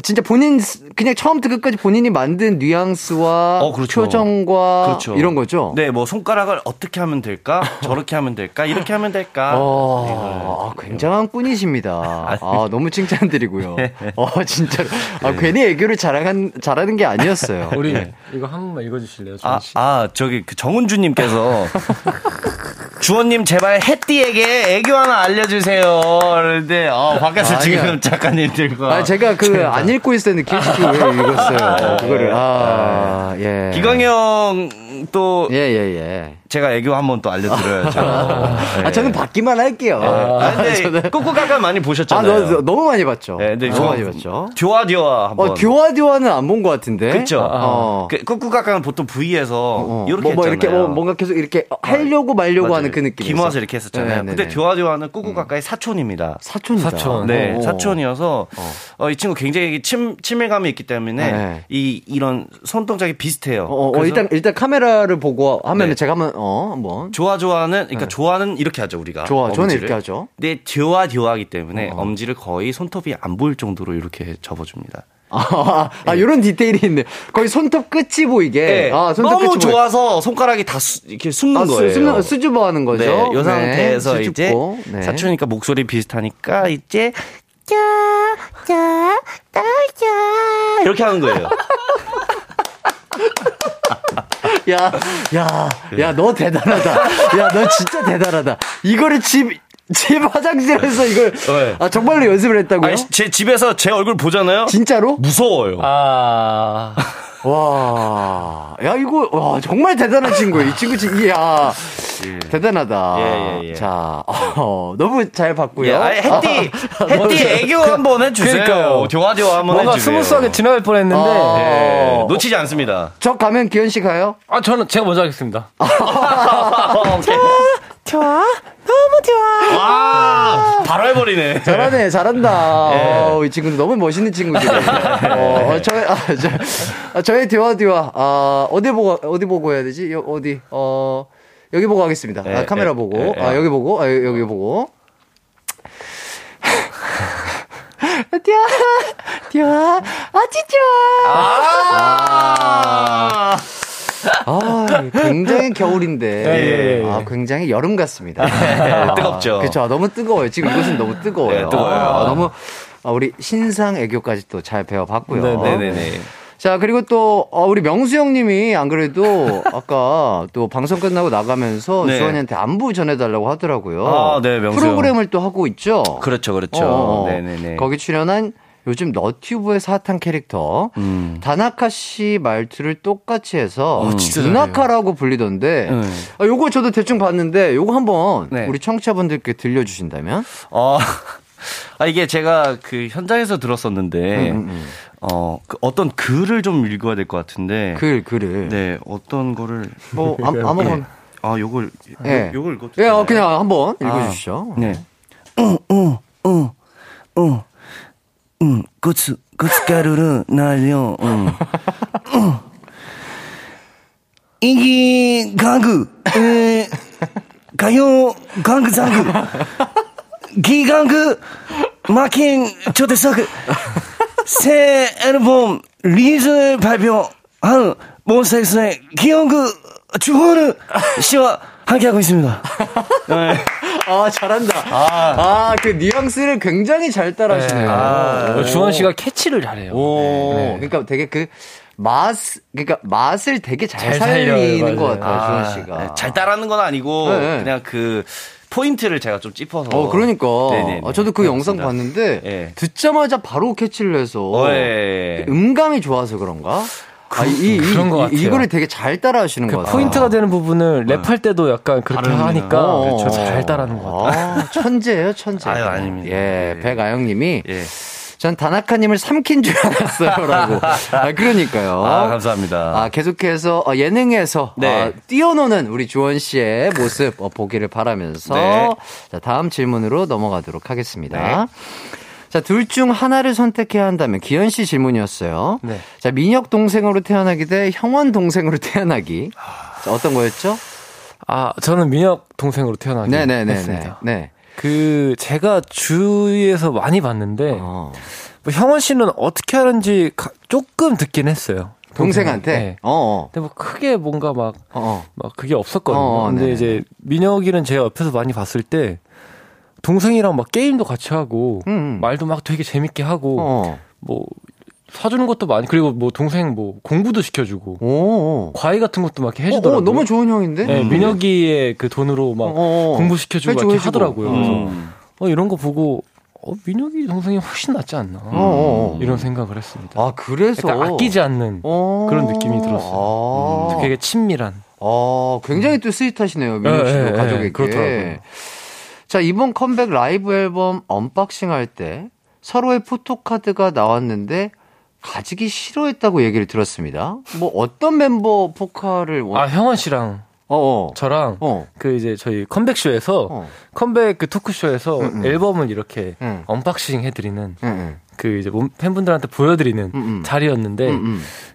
진짜 본인 그냥 처음부터 끝까지 본인이 만든 뉘앙스와 어, 그렇죠. 표정과 그렇죠. 이런 거죠. 네, 뭐 손가락을 어떻게 하면 될까? 저렇게 하면 될까? 이렇게 하면 될까? 어, 아, 굉장한 분이십니다. 아, 너무 칭찬드리고요. 어, 진짜 아, 네. 괜히 애교를 자랑한 잘하는 게 아니었어요. 우리 네. 이거 한 번만 읽어 주실래요, 아, 아, 저기 그 정은주 님께서 주원님 제발 햇띠에게 애교 하나 알려주세요. 그런데 어, 밖에서 아, 지금 작가님들과 아, 제가 그안 읽고 있었는데 길치기 왜 읽었어요? 그거를 아, 예. 기광형 또 예, 예, 예. 제가 애교 한번 또 알려드려야죠. 아, 저는 받기만 할게요. 아, 아 근데 꾹꾹까까 많이 보셨잖아요. 아, 너, 너무 많이 봤죠. 네, 네, 너무 많이 봤죠. 듀아듀아 한번. 어, 듀아듀아는 안 본 것 같은데. 그렇죠. 어. 그 꾹꾹까까는 보통 V에서 어, 이렇게 뭐, 뭐 이렇게 뭐 뭔가 계속 이렇게 하려고 말려고 맞아요. 하는 그 느낌. 기모아서 이렇게 했었잖아요. 네, 네, 근데 듀아듀아는 꾹꾹까까의 음. 사촌입니다. 사촌이다. 사촌. 네, 어. 사촌이어서 어. 어. 이 친구 굉장히 침 친밀감이 있기 때문에 네. 이 이런 손 동작이 비슷해요. 어, 어 일단 일단 카메라 를 보고 하면 네. 제가 한번 어 한번 좋아 좋아는 그러니까 네. 좋아는 이렇게 하죠 우리가 좋아 저는 이렇게 하죠. 근데 좋아 좋아하기 때문에 어. 엄지를 거의 손톱이 안 보일 정도로 이렇게 접어줍니다. 아, 아, 네. 이런 디테일이 있네. 거의 손톱 끝이 보이게. 네. 아, 손톱 너무 끝이 좋아서 보이... 손가락이 다 수, 이렇게 숨는 아, 거예요. 수, 수줍어 하는 거죠. 네, 이 상태에서 네, 이제 네. 사촌이니까 목소리 비슷하니까 이제 짜, 짜, 짜, 짜 이렇게 하는 거예요. 야, 야, 야, 너 대단하다. 야, 너 진짜 대단하다. 이거를 집, 집 화장실에서 이걸 네. 아 정말로 연습을 했다고요? 아니, 제 집에서 제 얼굴 보잖아요. 진짜로? 무서워요. 아. 와, 야 이거 와 정말 대단한 친구예요. 이 친구 진 이야 예. 대단하다. 예, 예, 예. 자, 어, 너무 잘 봤고요. 예, 아니, 햇띠 햇띠 애교 한번 해주세요. 그러니까요. 좋아좋아 한번 뭔가 해주세요. 스무스하게 지나갈 뻔했는데 아, 예, 놓치지 않습니다. 저 가면 기현 씨 가요? 아 저는 제가 먼저 하겠습니다. 좋아. 너무 좋아. 와, 바로 해버리네. 잘하네, 잘한다. 네. 어, 이 친구는 너무 멋있는 친구들이 어, 어, 저의, 아, 저, 아, 저의 대화, 대화, 아, 어디 보고, 어디 보고 해야 되지? 여, 어디, 어, 여기 보고 하겠습니다. 네, 아, 카메라 네, 보고. 네, 아, 여기 보고, 아, 여기 보고. 뛰어, 뛰어, 아치 좋아. 아~ 아, 굉장히 겨울인데, 네, 아, 굉장히 여름 같습니다. 아, 뜨겁죠. 그렇죠. 너무 뜨거워요. 지금 이것은 너무 뜨거워요. 네, 뜨거워요. 아, 너무 아, 우리 신상 애교까지 또 잘 배워봤고요. 네네네. 네, 자, 그리고 또, 어, 우리 명수 형님이 안 그래도 아까 또 방송 끝나고 나가면서 네. 주원이한테 안부 전해달라고 하더라고요. 아, 네, 명수 프로그램을 또 하고 있죠. 그렇죠, 그렇죠. 네네네. 거기 출연한 요즘 너튜브의 사탄 캐릭터 음. 다나카 씨 말투를 똑같이 해서 어, 누나카라고 불리던데 네. 아, 요거 저도 대충 봤는데 요거 한번 네. 우리 청취자분들께 들려주신다면 어. 아 이게 제가 그 현장에서 들었었는데 음, 음, 음. 어그 어떤 글을 좀 읽어야 될 것 같은데 글 글을 네 어떤 거를 뭐 아, 아무거나 네. 아 요걸 네. 요, 걸 읽어 예, 어, 그냥 한번 읽어주시죠. 아, 네. 응응응응 응. 응, 고추, 고춧가루를 날려, 응. 응. 이기 가구, 에, 가요, 강구 장구, 기강구, 마킹 초대석, 새 앨범 리즈를 발표한 몬스타엑스의 기영구 주호르 씨와 함께하고 있습니다. 네. 아, 잘한다. 아, 아, 그 뉘앙스를 굉장히 잘 따라하시네요. 네. 아, 주원 씨가 캐치를 잘해요. 오, 네. 그러니까 되게 그 맛, 그러니까 맛을 되게 잘, 잘 살리는 것 같아요, 아, 주원 씨가. 네, 잘 따라하는 건 아니고 네. 그냥 그 포인트를 제가 좀 찝어서. 어, 그러니까. 아, 저도 그 영상 봤는데 네. 듣자마자 바로 캐치를 해서 어, 예. 음감이 좋아서 그런가? 아, 이, 이, 그런 것 같아요. 이거를 되게 잘 따라하시는 그것 같아요. 포인트가 되는 부분을 네. 랩할 때도 약간 그렇게 하니까 어, 그렇죠. 잘 따라하는 것 같아요. 아, 천재예요, 천재. 아유, 아닙니다. 예, 네. 백아영님이 예. 전 다나카님을 삼킨 줄 알았어요라고. 아, 그러니까요. 아, 감사합니다. 아, 계속해서 어, 예능에서 네. 아, 뛰어노는 우리 주원 씨의 모습 어, 보기를 바라면서 네. 자, 다음 질문으로 넘어가도록 하겠습니다. 네. 자, 둘 중 하나를 선택해야 한다면 기현 씨 질문이었어요. 네. 자, 민혁 동생으로 태어나기 대 형원 동생으로 태어나기. 자, 어떤 거였죠? 아, 저는 민혁 동생으로 태어나기 네네네 했습니다. 네. 그 제가 주위에서 많이 봤는데 어. 뭐 형원 씨는 어떻게 하는지 가, 조금 듣긴 했어요. 동생한테. 네. 어, 어. 근데 뭐 크게 뭔가 막, 어. 어. 막 그게 없었거든요. 어, 어 근데 네네. 이제 민혁이는 제가 옆에서 많이 봤을 때 동생이랑 막 게임도 같이 하고 음. 음. 말도 막 되게 재밌게 하고 어. 뭐 사주는 것도 많이 그리고 뭐 동생 뭐 공부도 시켜주고 오. 과외 같은 것도 막 해주더라고요. 어, 어, 너무 좋은 형인데. 네, 민혁이의 그 돈으로 막 공부 시켜주고 해주고, 이렇게 하더라고요. 그래서 음. 어, 이런 거 보고 어, 민혁이 동생이 훨씬 낫지 않나. 어, 어, 어. 이런 생각을 했습니다. 아, 그래서. 아끼지 않는 어. 그런 느낌이 들었어요. 아. 되게 친밀한. 아, 굉장히 또 스윗하시네요. 민혁 씨도 네, 가족에게. 네, 그렇더라고요. 자, 이번 컴백 라이브 앨범 unboxing 할 때 서로의 포토카드가 나왔는데 가지기 싫어했다고 얘기를 들었습니다. 뭐 어떤 멤버 포카를 원... 아, 형원 씨랑 어어. 어. 저랑 어. 그 이제 저희 컴백 쇼에서 어. 컴백 그 토크 쇼에서 음, 음. 앨범을 이렇게 음. unboxing 해드리는 음, 그 이제 팬분들한테 보여드리는 음, 자리였는데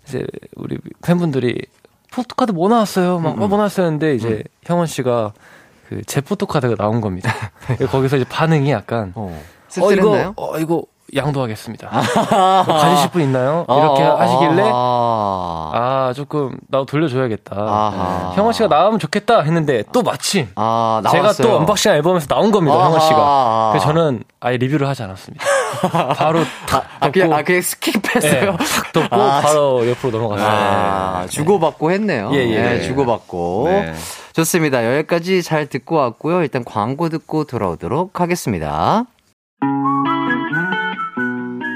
이제 우리 팬분들이 포토카드 뭐 나왔어요? 막 어, 뭐 나왔어요? 했는데 이제 형원 씨가 그제 포토카드가 나온 겁니다. 거기서 이제 반응이 약간 어, 어 이거 어 이거 양도하겠습니다. 뭐 가지실 분 있나요? 이렇게 아, 하시길래 아, 아 조금 나도 돌려줘야겠다. 아하. 형원 씨가 나오면 좋겠다 했는데 또 마침 아, 제가 또 unboxing 앨범에서 나온 겁니다. 형원 씨가. 그래서 저는 아예 리뷰를 하지 않았습니다. 바로 탁 아, 그냥, 아, 그냥 skip했어요. 네, 탁 덮고 아, 바로 옆으로 넘어갔어요. 아, 네. 주고받고 했네요. 예, 예. 네, 주고받고. 네. 좋습니다. 여기까지 잘 듣고 왔고요. 일단 광고 듣고 돌아오도록 하겠습니다.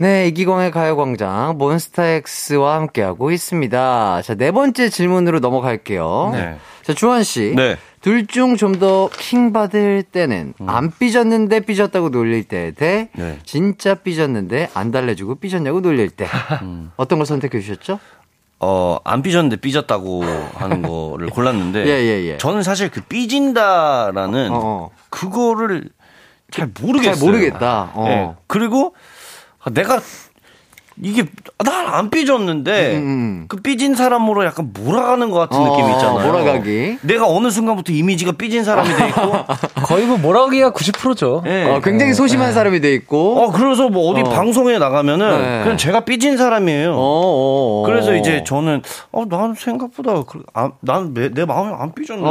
네, 이기광의 가요광장 몬스타엑스와 함께하고 있습니다. 자, 네 번째 질문으로 넘어갈게요. 네. 자, 주한 씨. 네. 둘중 좀 더 킹 받을 때는 음. 안 삐졌는데 삐졌다고 놀릴 때 대 네. 진짜 삐졌는데 안 달래주고 삐졌냐고 놀릴 때. 음. 어떤 걸 선택해 주셨죠? 어, 안 삐졌는데 삐졌다고 하는 거를 골랐는데. 예, 예, 예. 저는 사실 그 삐진다라는 어, 어. 그거를 잘 모르겠어요. 잘 모르겠다. 어. 네. 그리고 아, 내가 이게 날 안 삐졌는데 음, 음, 음. 그 삐진 사람으로 약간 몰아가는 것 같은 어, 느낌이 있잖아요. 몰아가기. 내가 어느 순간부터 이미지가 삐진 사람이 돼 있고 거의 뭐 몰아가기가 90%죠. 네. 어, 굉장히 소심한 네. 사람이 돼 있고. 어 그래서 뭐 어디 어. 방송에 나가면은 네. 그냥 제가 삐진 사람이에요. 어, 어, 어. 그래서 이제 저는 어난 생각보다 아, 난내 내 마음이 안 삐졌는데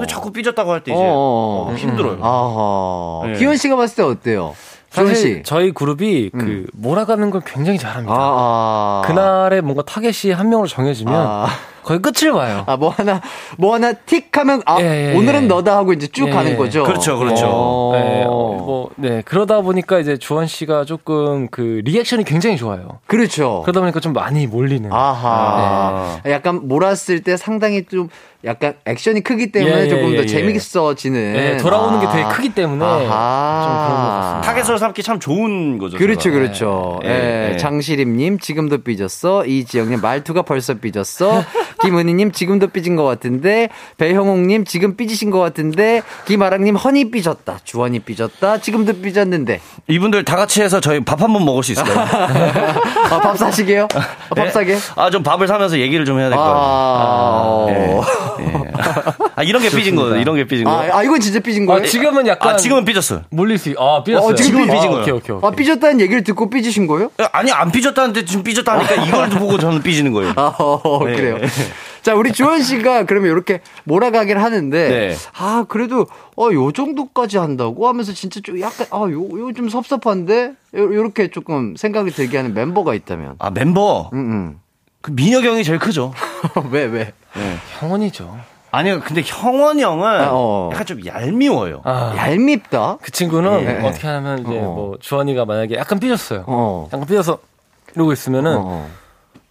왜 자꾸 삐졌다고 할 때 이제 힘들어요. 아하. 네. 기현 씨가 봤을 때 어때요? 사실 저희 그룹이 음. 그 몰아가는 걸 굉장히 잘합니다. 아, 아. 그날에 뭔가 타겟이 한 명으로 정해지면 아. 거의 끝을 봐요. 아, 뭐 하나, 뭐 하나 틱 하면, 아, 예, 예, 오늘은 예. 너다 하고 이제 쭉 예, 가는 거죠. 그렇죠, 그렇죠. 어. 네, 어, 뭐, 네. 그러다 보니까 이제 주원 씨가 조금 그 리액션이 굉장히 좋아요. 그렇죠. 그러다 보니까 좀 많이 몰리는. 아하. 네. 약간 몰았을 때 상당히 좀 약간 액션이 크기 때문에 예, 조금 더 예, 예. 재밌어지는. 네, 돌아오는 아. 게 되게 아. 크기 때문에 아하. 좀 그런 것 같습니다. 타겟으로 삼기 참 좋은 거죠. 그렇죠, 제가. 그렇죠. 예, 예. 장시림님 지금도 삐졌어. 이지영님 말투가 벌써 삐졌어. 김은희님 지금도 삐진 것 같은데. 배형옥님 지금 삐지신 것 같은데. 김아랑님 허니 삐졌다. 주원이 삐졌다. 지금도 삐졌는데. 이분들 다 같이 해서 저희 밥 한 번 먹을 수 있을까요? 아, 밥 사시게요? 아, 밥 네? 사게? 아, 좀 밥을 사면서 얘기를 좀 해야 될것 같아요. 아, 네. 네. 아, 이런 게 삐진 거예요. 이런 게 삐진 거. 아, 아, 이건 진짜 삐진 거예요? 아, 지금은 약간. 아, 지금은 삐졌어요. 몰릴 수, 아, 삐졌어요. 어, 지금 은 삐진 거예요. 오케이, 오케이, 오케이. 아, 삐졌다는 얘기를 듣고 삐지신 거예요? 아니, 안 삐졌다는데 지금 삐졌다니까 이걸 보고 저는 삐지는 거예요. 아, 어, 네. 그래요. 자, 우리 주원 씨가 그러면 이렇게 몰아가긴 하는데, 네. 아, 그래도, 어, 요 정도까지 한다고 하면서 진짜 좀 약간, 아, 요, 요 좀 섭섭한데? 요, 요렇게 조금 생각이 들게 하는 멤버가 있다면. 아, 멤버? 응, 응. 그 민혁 형이 제일 크죠. 왜, 왜? 네. 형원이죠. 아니요, 근데 형원 형은 아, 어. 약간 좀 얄미워요. 아. 얄밉다? 그 친구는 예. 어떻게 하면 이제 어. 뭐 주원이가 만약에 약간 삐졌어요. 어. 약간 삐져서 이러고 있으면은 어.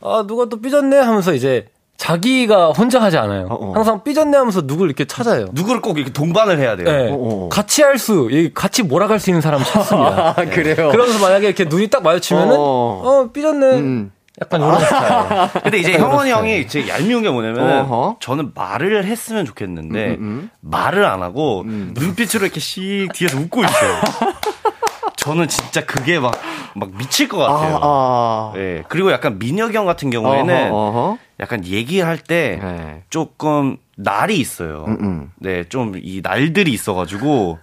아 누가 또 삐졌네 하면서 이제 자기가 혼자 하지 않아요. 어어. 항상 삐졌네 하면서 누굴 이렇게 찾아요. 누구를 꼭 이렇게 동반을 해야 돼요. 네. 어어. 같이 할 수, 같이 몰아갈 수 있는 사람 찾습니다. 아, 그래요? 그러면서 만약에 이렇게 눈이 딱 마주치면은, 어, 어 삐졌네. 음. 약간 이런 스타일. 근데 이제 형원이 형이 제 얄미운 게 뭐냐면 어허. 저는 말을 했으면 좋겠는데 음, 음, 음. 말을 안 하고 음. 눈빛으로 이렇게 씩 뒤에서 웃고 있어요. 저는 진짜 그게 막, 막 미칠 것 같아요. 아, 아. 네. 그리고 약간 민혁이 형 같은 경우에는 어허, 어허. 약간 얘기할 때 네. 조금 날이 있어요. 음, 음. 네, 좀 이 날들이 있어가지고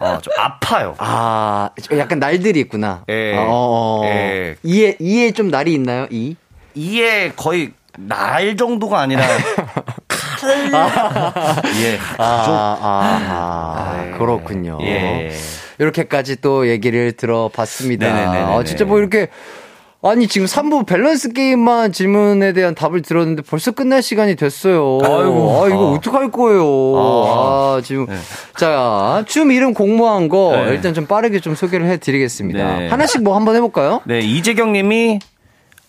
어, 좀 아파요. 아, 약간 날들이 있구나. 예. 어, 예. 이에, 이에 좀 날이 있나요? 이? 이에 거의 날 정도가 아니라 칼. 아, 예. 아, 아, 아, 네. 그렇군요. 예. 이렇게까지 또 얘기를 들어봤습니다. 네네네네. 아, 진짜 뭐 이렇게 아니 지금 3부 밸런스 게임만 질문에 대한 답을 들었는데 벌써 끝날 시간이 됐어요. 아이고, 아 이거 아. 어떡할 거예요. 아, 아 지금 네. 자, 춤 이름 공모한 거 네. 일단 좀 빠르게 좀 소개를 해 드리겠습니다. 네. 하나씩 뭐 한번 해 볼까요? 네, 이재경 님이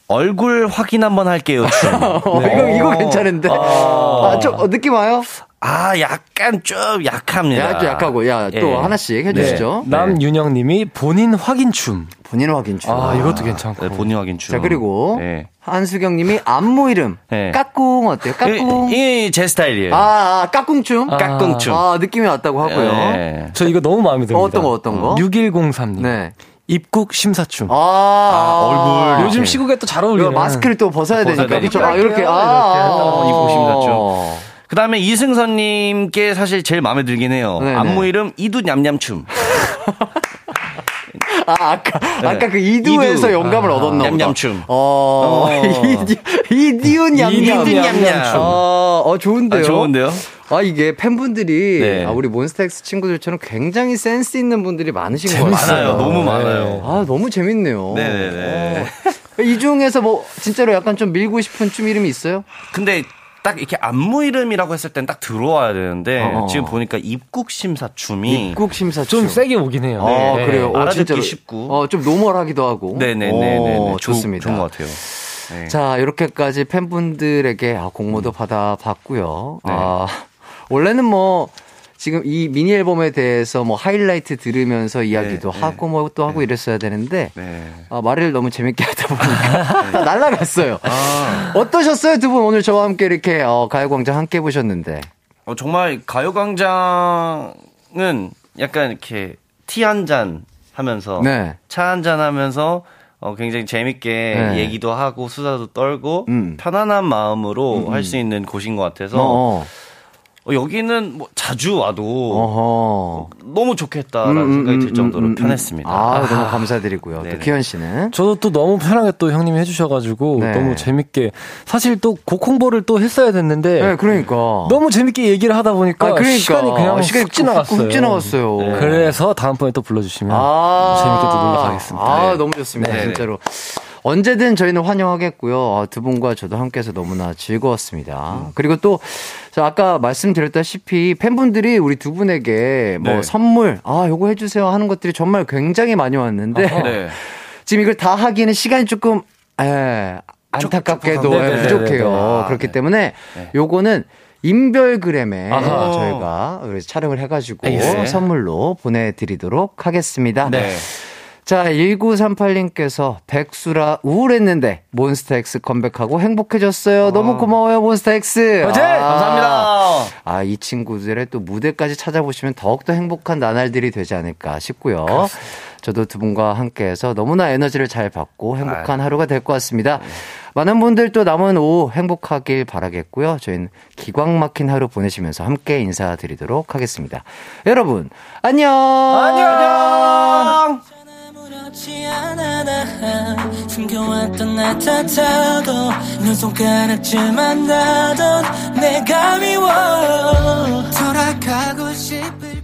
얼굴 확인 한번 할게요. 네. 이거 이거 괜찮은데. 아, 아좀 어, 느낌 와요? 아, 약간 좀 약합니다. 야, 좀 약하고. 야, 또 예. 하나씩 해주시죠. 네. 남윤영 님이 본인 확인 춤. 본인 확인춤. 아, 이것도 괜찮고. 네, 본인 확인춤. 자, 그리고 네. 한수경 님이 안무 이름. 네. 까꿍 어때요? 까꿍. 이 제 스타일이에요. 아, 아 까꿍춤? 아. 까꿍춤. 아, 느낌이 왔다고 하고요. 네. 저 이거 너무 마음에 듭니다. 어떤 거, 어떤 거? 6103 님. 네. 입국 심사춤. 아, 아 얼굴. 요즘 시국에 또 잘 어울려요. 마스크를 또 벗어야 되니까. 그렇죠. 아, 이렇게. 아, 아, 입국 심사춤. 그 다음에 이승선님께 사실 제일 마음에 들긴 해요. 네네. 안무 이름 이두 냠냠춤. 아, 아까, 네. 아까 그 이두에서 이두. 영감을 아, 얻었나 보다. 냠냠춤. 어, 어. 이디운 냠냠. 이디운 냠냠춤. 어, 어, 좋은데요? 아, 좋은데요? 아, 이게 팬분들이, 네. 아, 우리 몬스타엑스 친구들처럼 굉장히 센스 있는 분들이 많으신 것 같아요. 많아요. 너무 많아요. 아, 너무 재밌네요. 네네네. 어. 이 중에서 뭐, 진짜로 약간 좀 밀고 싶은 춤 이름이 있어요? 근데 딱 이렇게 안무 이름이라고 했을 땐 딱 들어와야 되는데 어. 지금 보니까 입국 심사 춤이 입국 심사 춤 세게 오긴 해요. 네. 아, 그래요. 어, 알아듣기 쉽고. 어, 좀 노멀하기도 하고. 네네네. 좋습니다. 좋은 것 같아요. 네. 자, 이렇게까지 팬분들에게 아, 공모도 음. 받아 봤고요. 네. 아, 원래는 뭐 지금 이 미니 앨범에 대해서 뭐 하이라이트 들으면서 이야기도 네, 하고 뭐 또 하고 네. 이랬어야 되는데 네. 아, 말을 너무 재밌게 하다 보니까 네. 날라갔어요. 아. 어떠셨어요 두 분 오늘 저와 함께 이렇게 어, 가요광장 함께 보셨는데? 어, 정말 가요광장은 약간 이렇게 티 한 잔 하면서 네. 차한 잔 하면서 어, 굉장히 재밌게 네. 얘기도 하고 수다도 떨고 음. 편안한 마음으로 음. 할수 있는 곳인 것 같아서. 어어. 어, 여기는 뭐 자주 와도 어허. 너무 좋겠다라는 음, 음 생각이 들 음, 정도로 음, 편했습니다. 아, 아, 너무 감사드리고요. 네네. 또 키현 씨는 저도 또 너무 편하게 또 형님이 해주셔가지고 네. 너무 재밌게 사실 또 곡 홍보를 또 했어야 됐는데 네, 그러니까 너무 재밌게 얘기를 하다 보니까 아, 그러니까. 시간이 그냥 시간이 훅 지나갔어요. 훅 지나갔어요. 네. 그래서 다음번에 또 불러주시면 아~ 재밌게 또 놀러 가겠습니다. 아, 네. 너무 좋습니다. 네. 진짜로. 언제든 저희는 환영하겠고요. 어, 두 분과 저도 함께해서 너무나 즐거웠습니다. 음. 그리고 또 자, 아까 말씀드렸다시피 팬분들이 우리 두 분에게 뭐 네. 선물, 아, 요거 해주세요 하는 것들이 정말 굉장히 많이 왔는데 네. 지금 이걸 다 하기에는 시간이 조금, 에, 예, 안타깝게도 네, 네, 네, 부족해요. 아, 그렇기 때문에 요거는 인별그램에 아하. 저희가 촬영을 해가지고 네. 선물로 보내드리도록 하겠습니다. 네. 자, 1938님께서 백수라 우울했는데 몬스타엑스 컴백하고 행복해졌어요. 어. 너무 고마워요, 몬스타엑스. 아, 감사합니다. 아, 이 친구들의 또 무대까지 찾아보시면 더욱더 행복한 나날들이 되지 않을까 싶고요. 그렇습니다. 저도 두 분과 함께해서 너무나 에너지를 잘 받고 행복한 아유. 하루가 될 것 같습니다. 네. 많은 분들 또 남은 오후 행복하길 바라겠고요. 저희는 기광 막힌 하루 보내시면서 함께 인사드리도록 하겠습니다. 여러분, 안녕! 안녕! 아무렇지 않아 난 숨겨왔던 나 탓하고 눈 손가락질만 나던 내가 미워. 돌아가고 싶을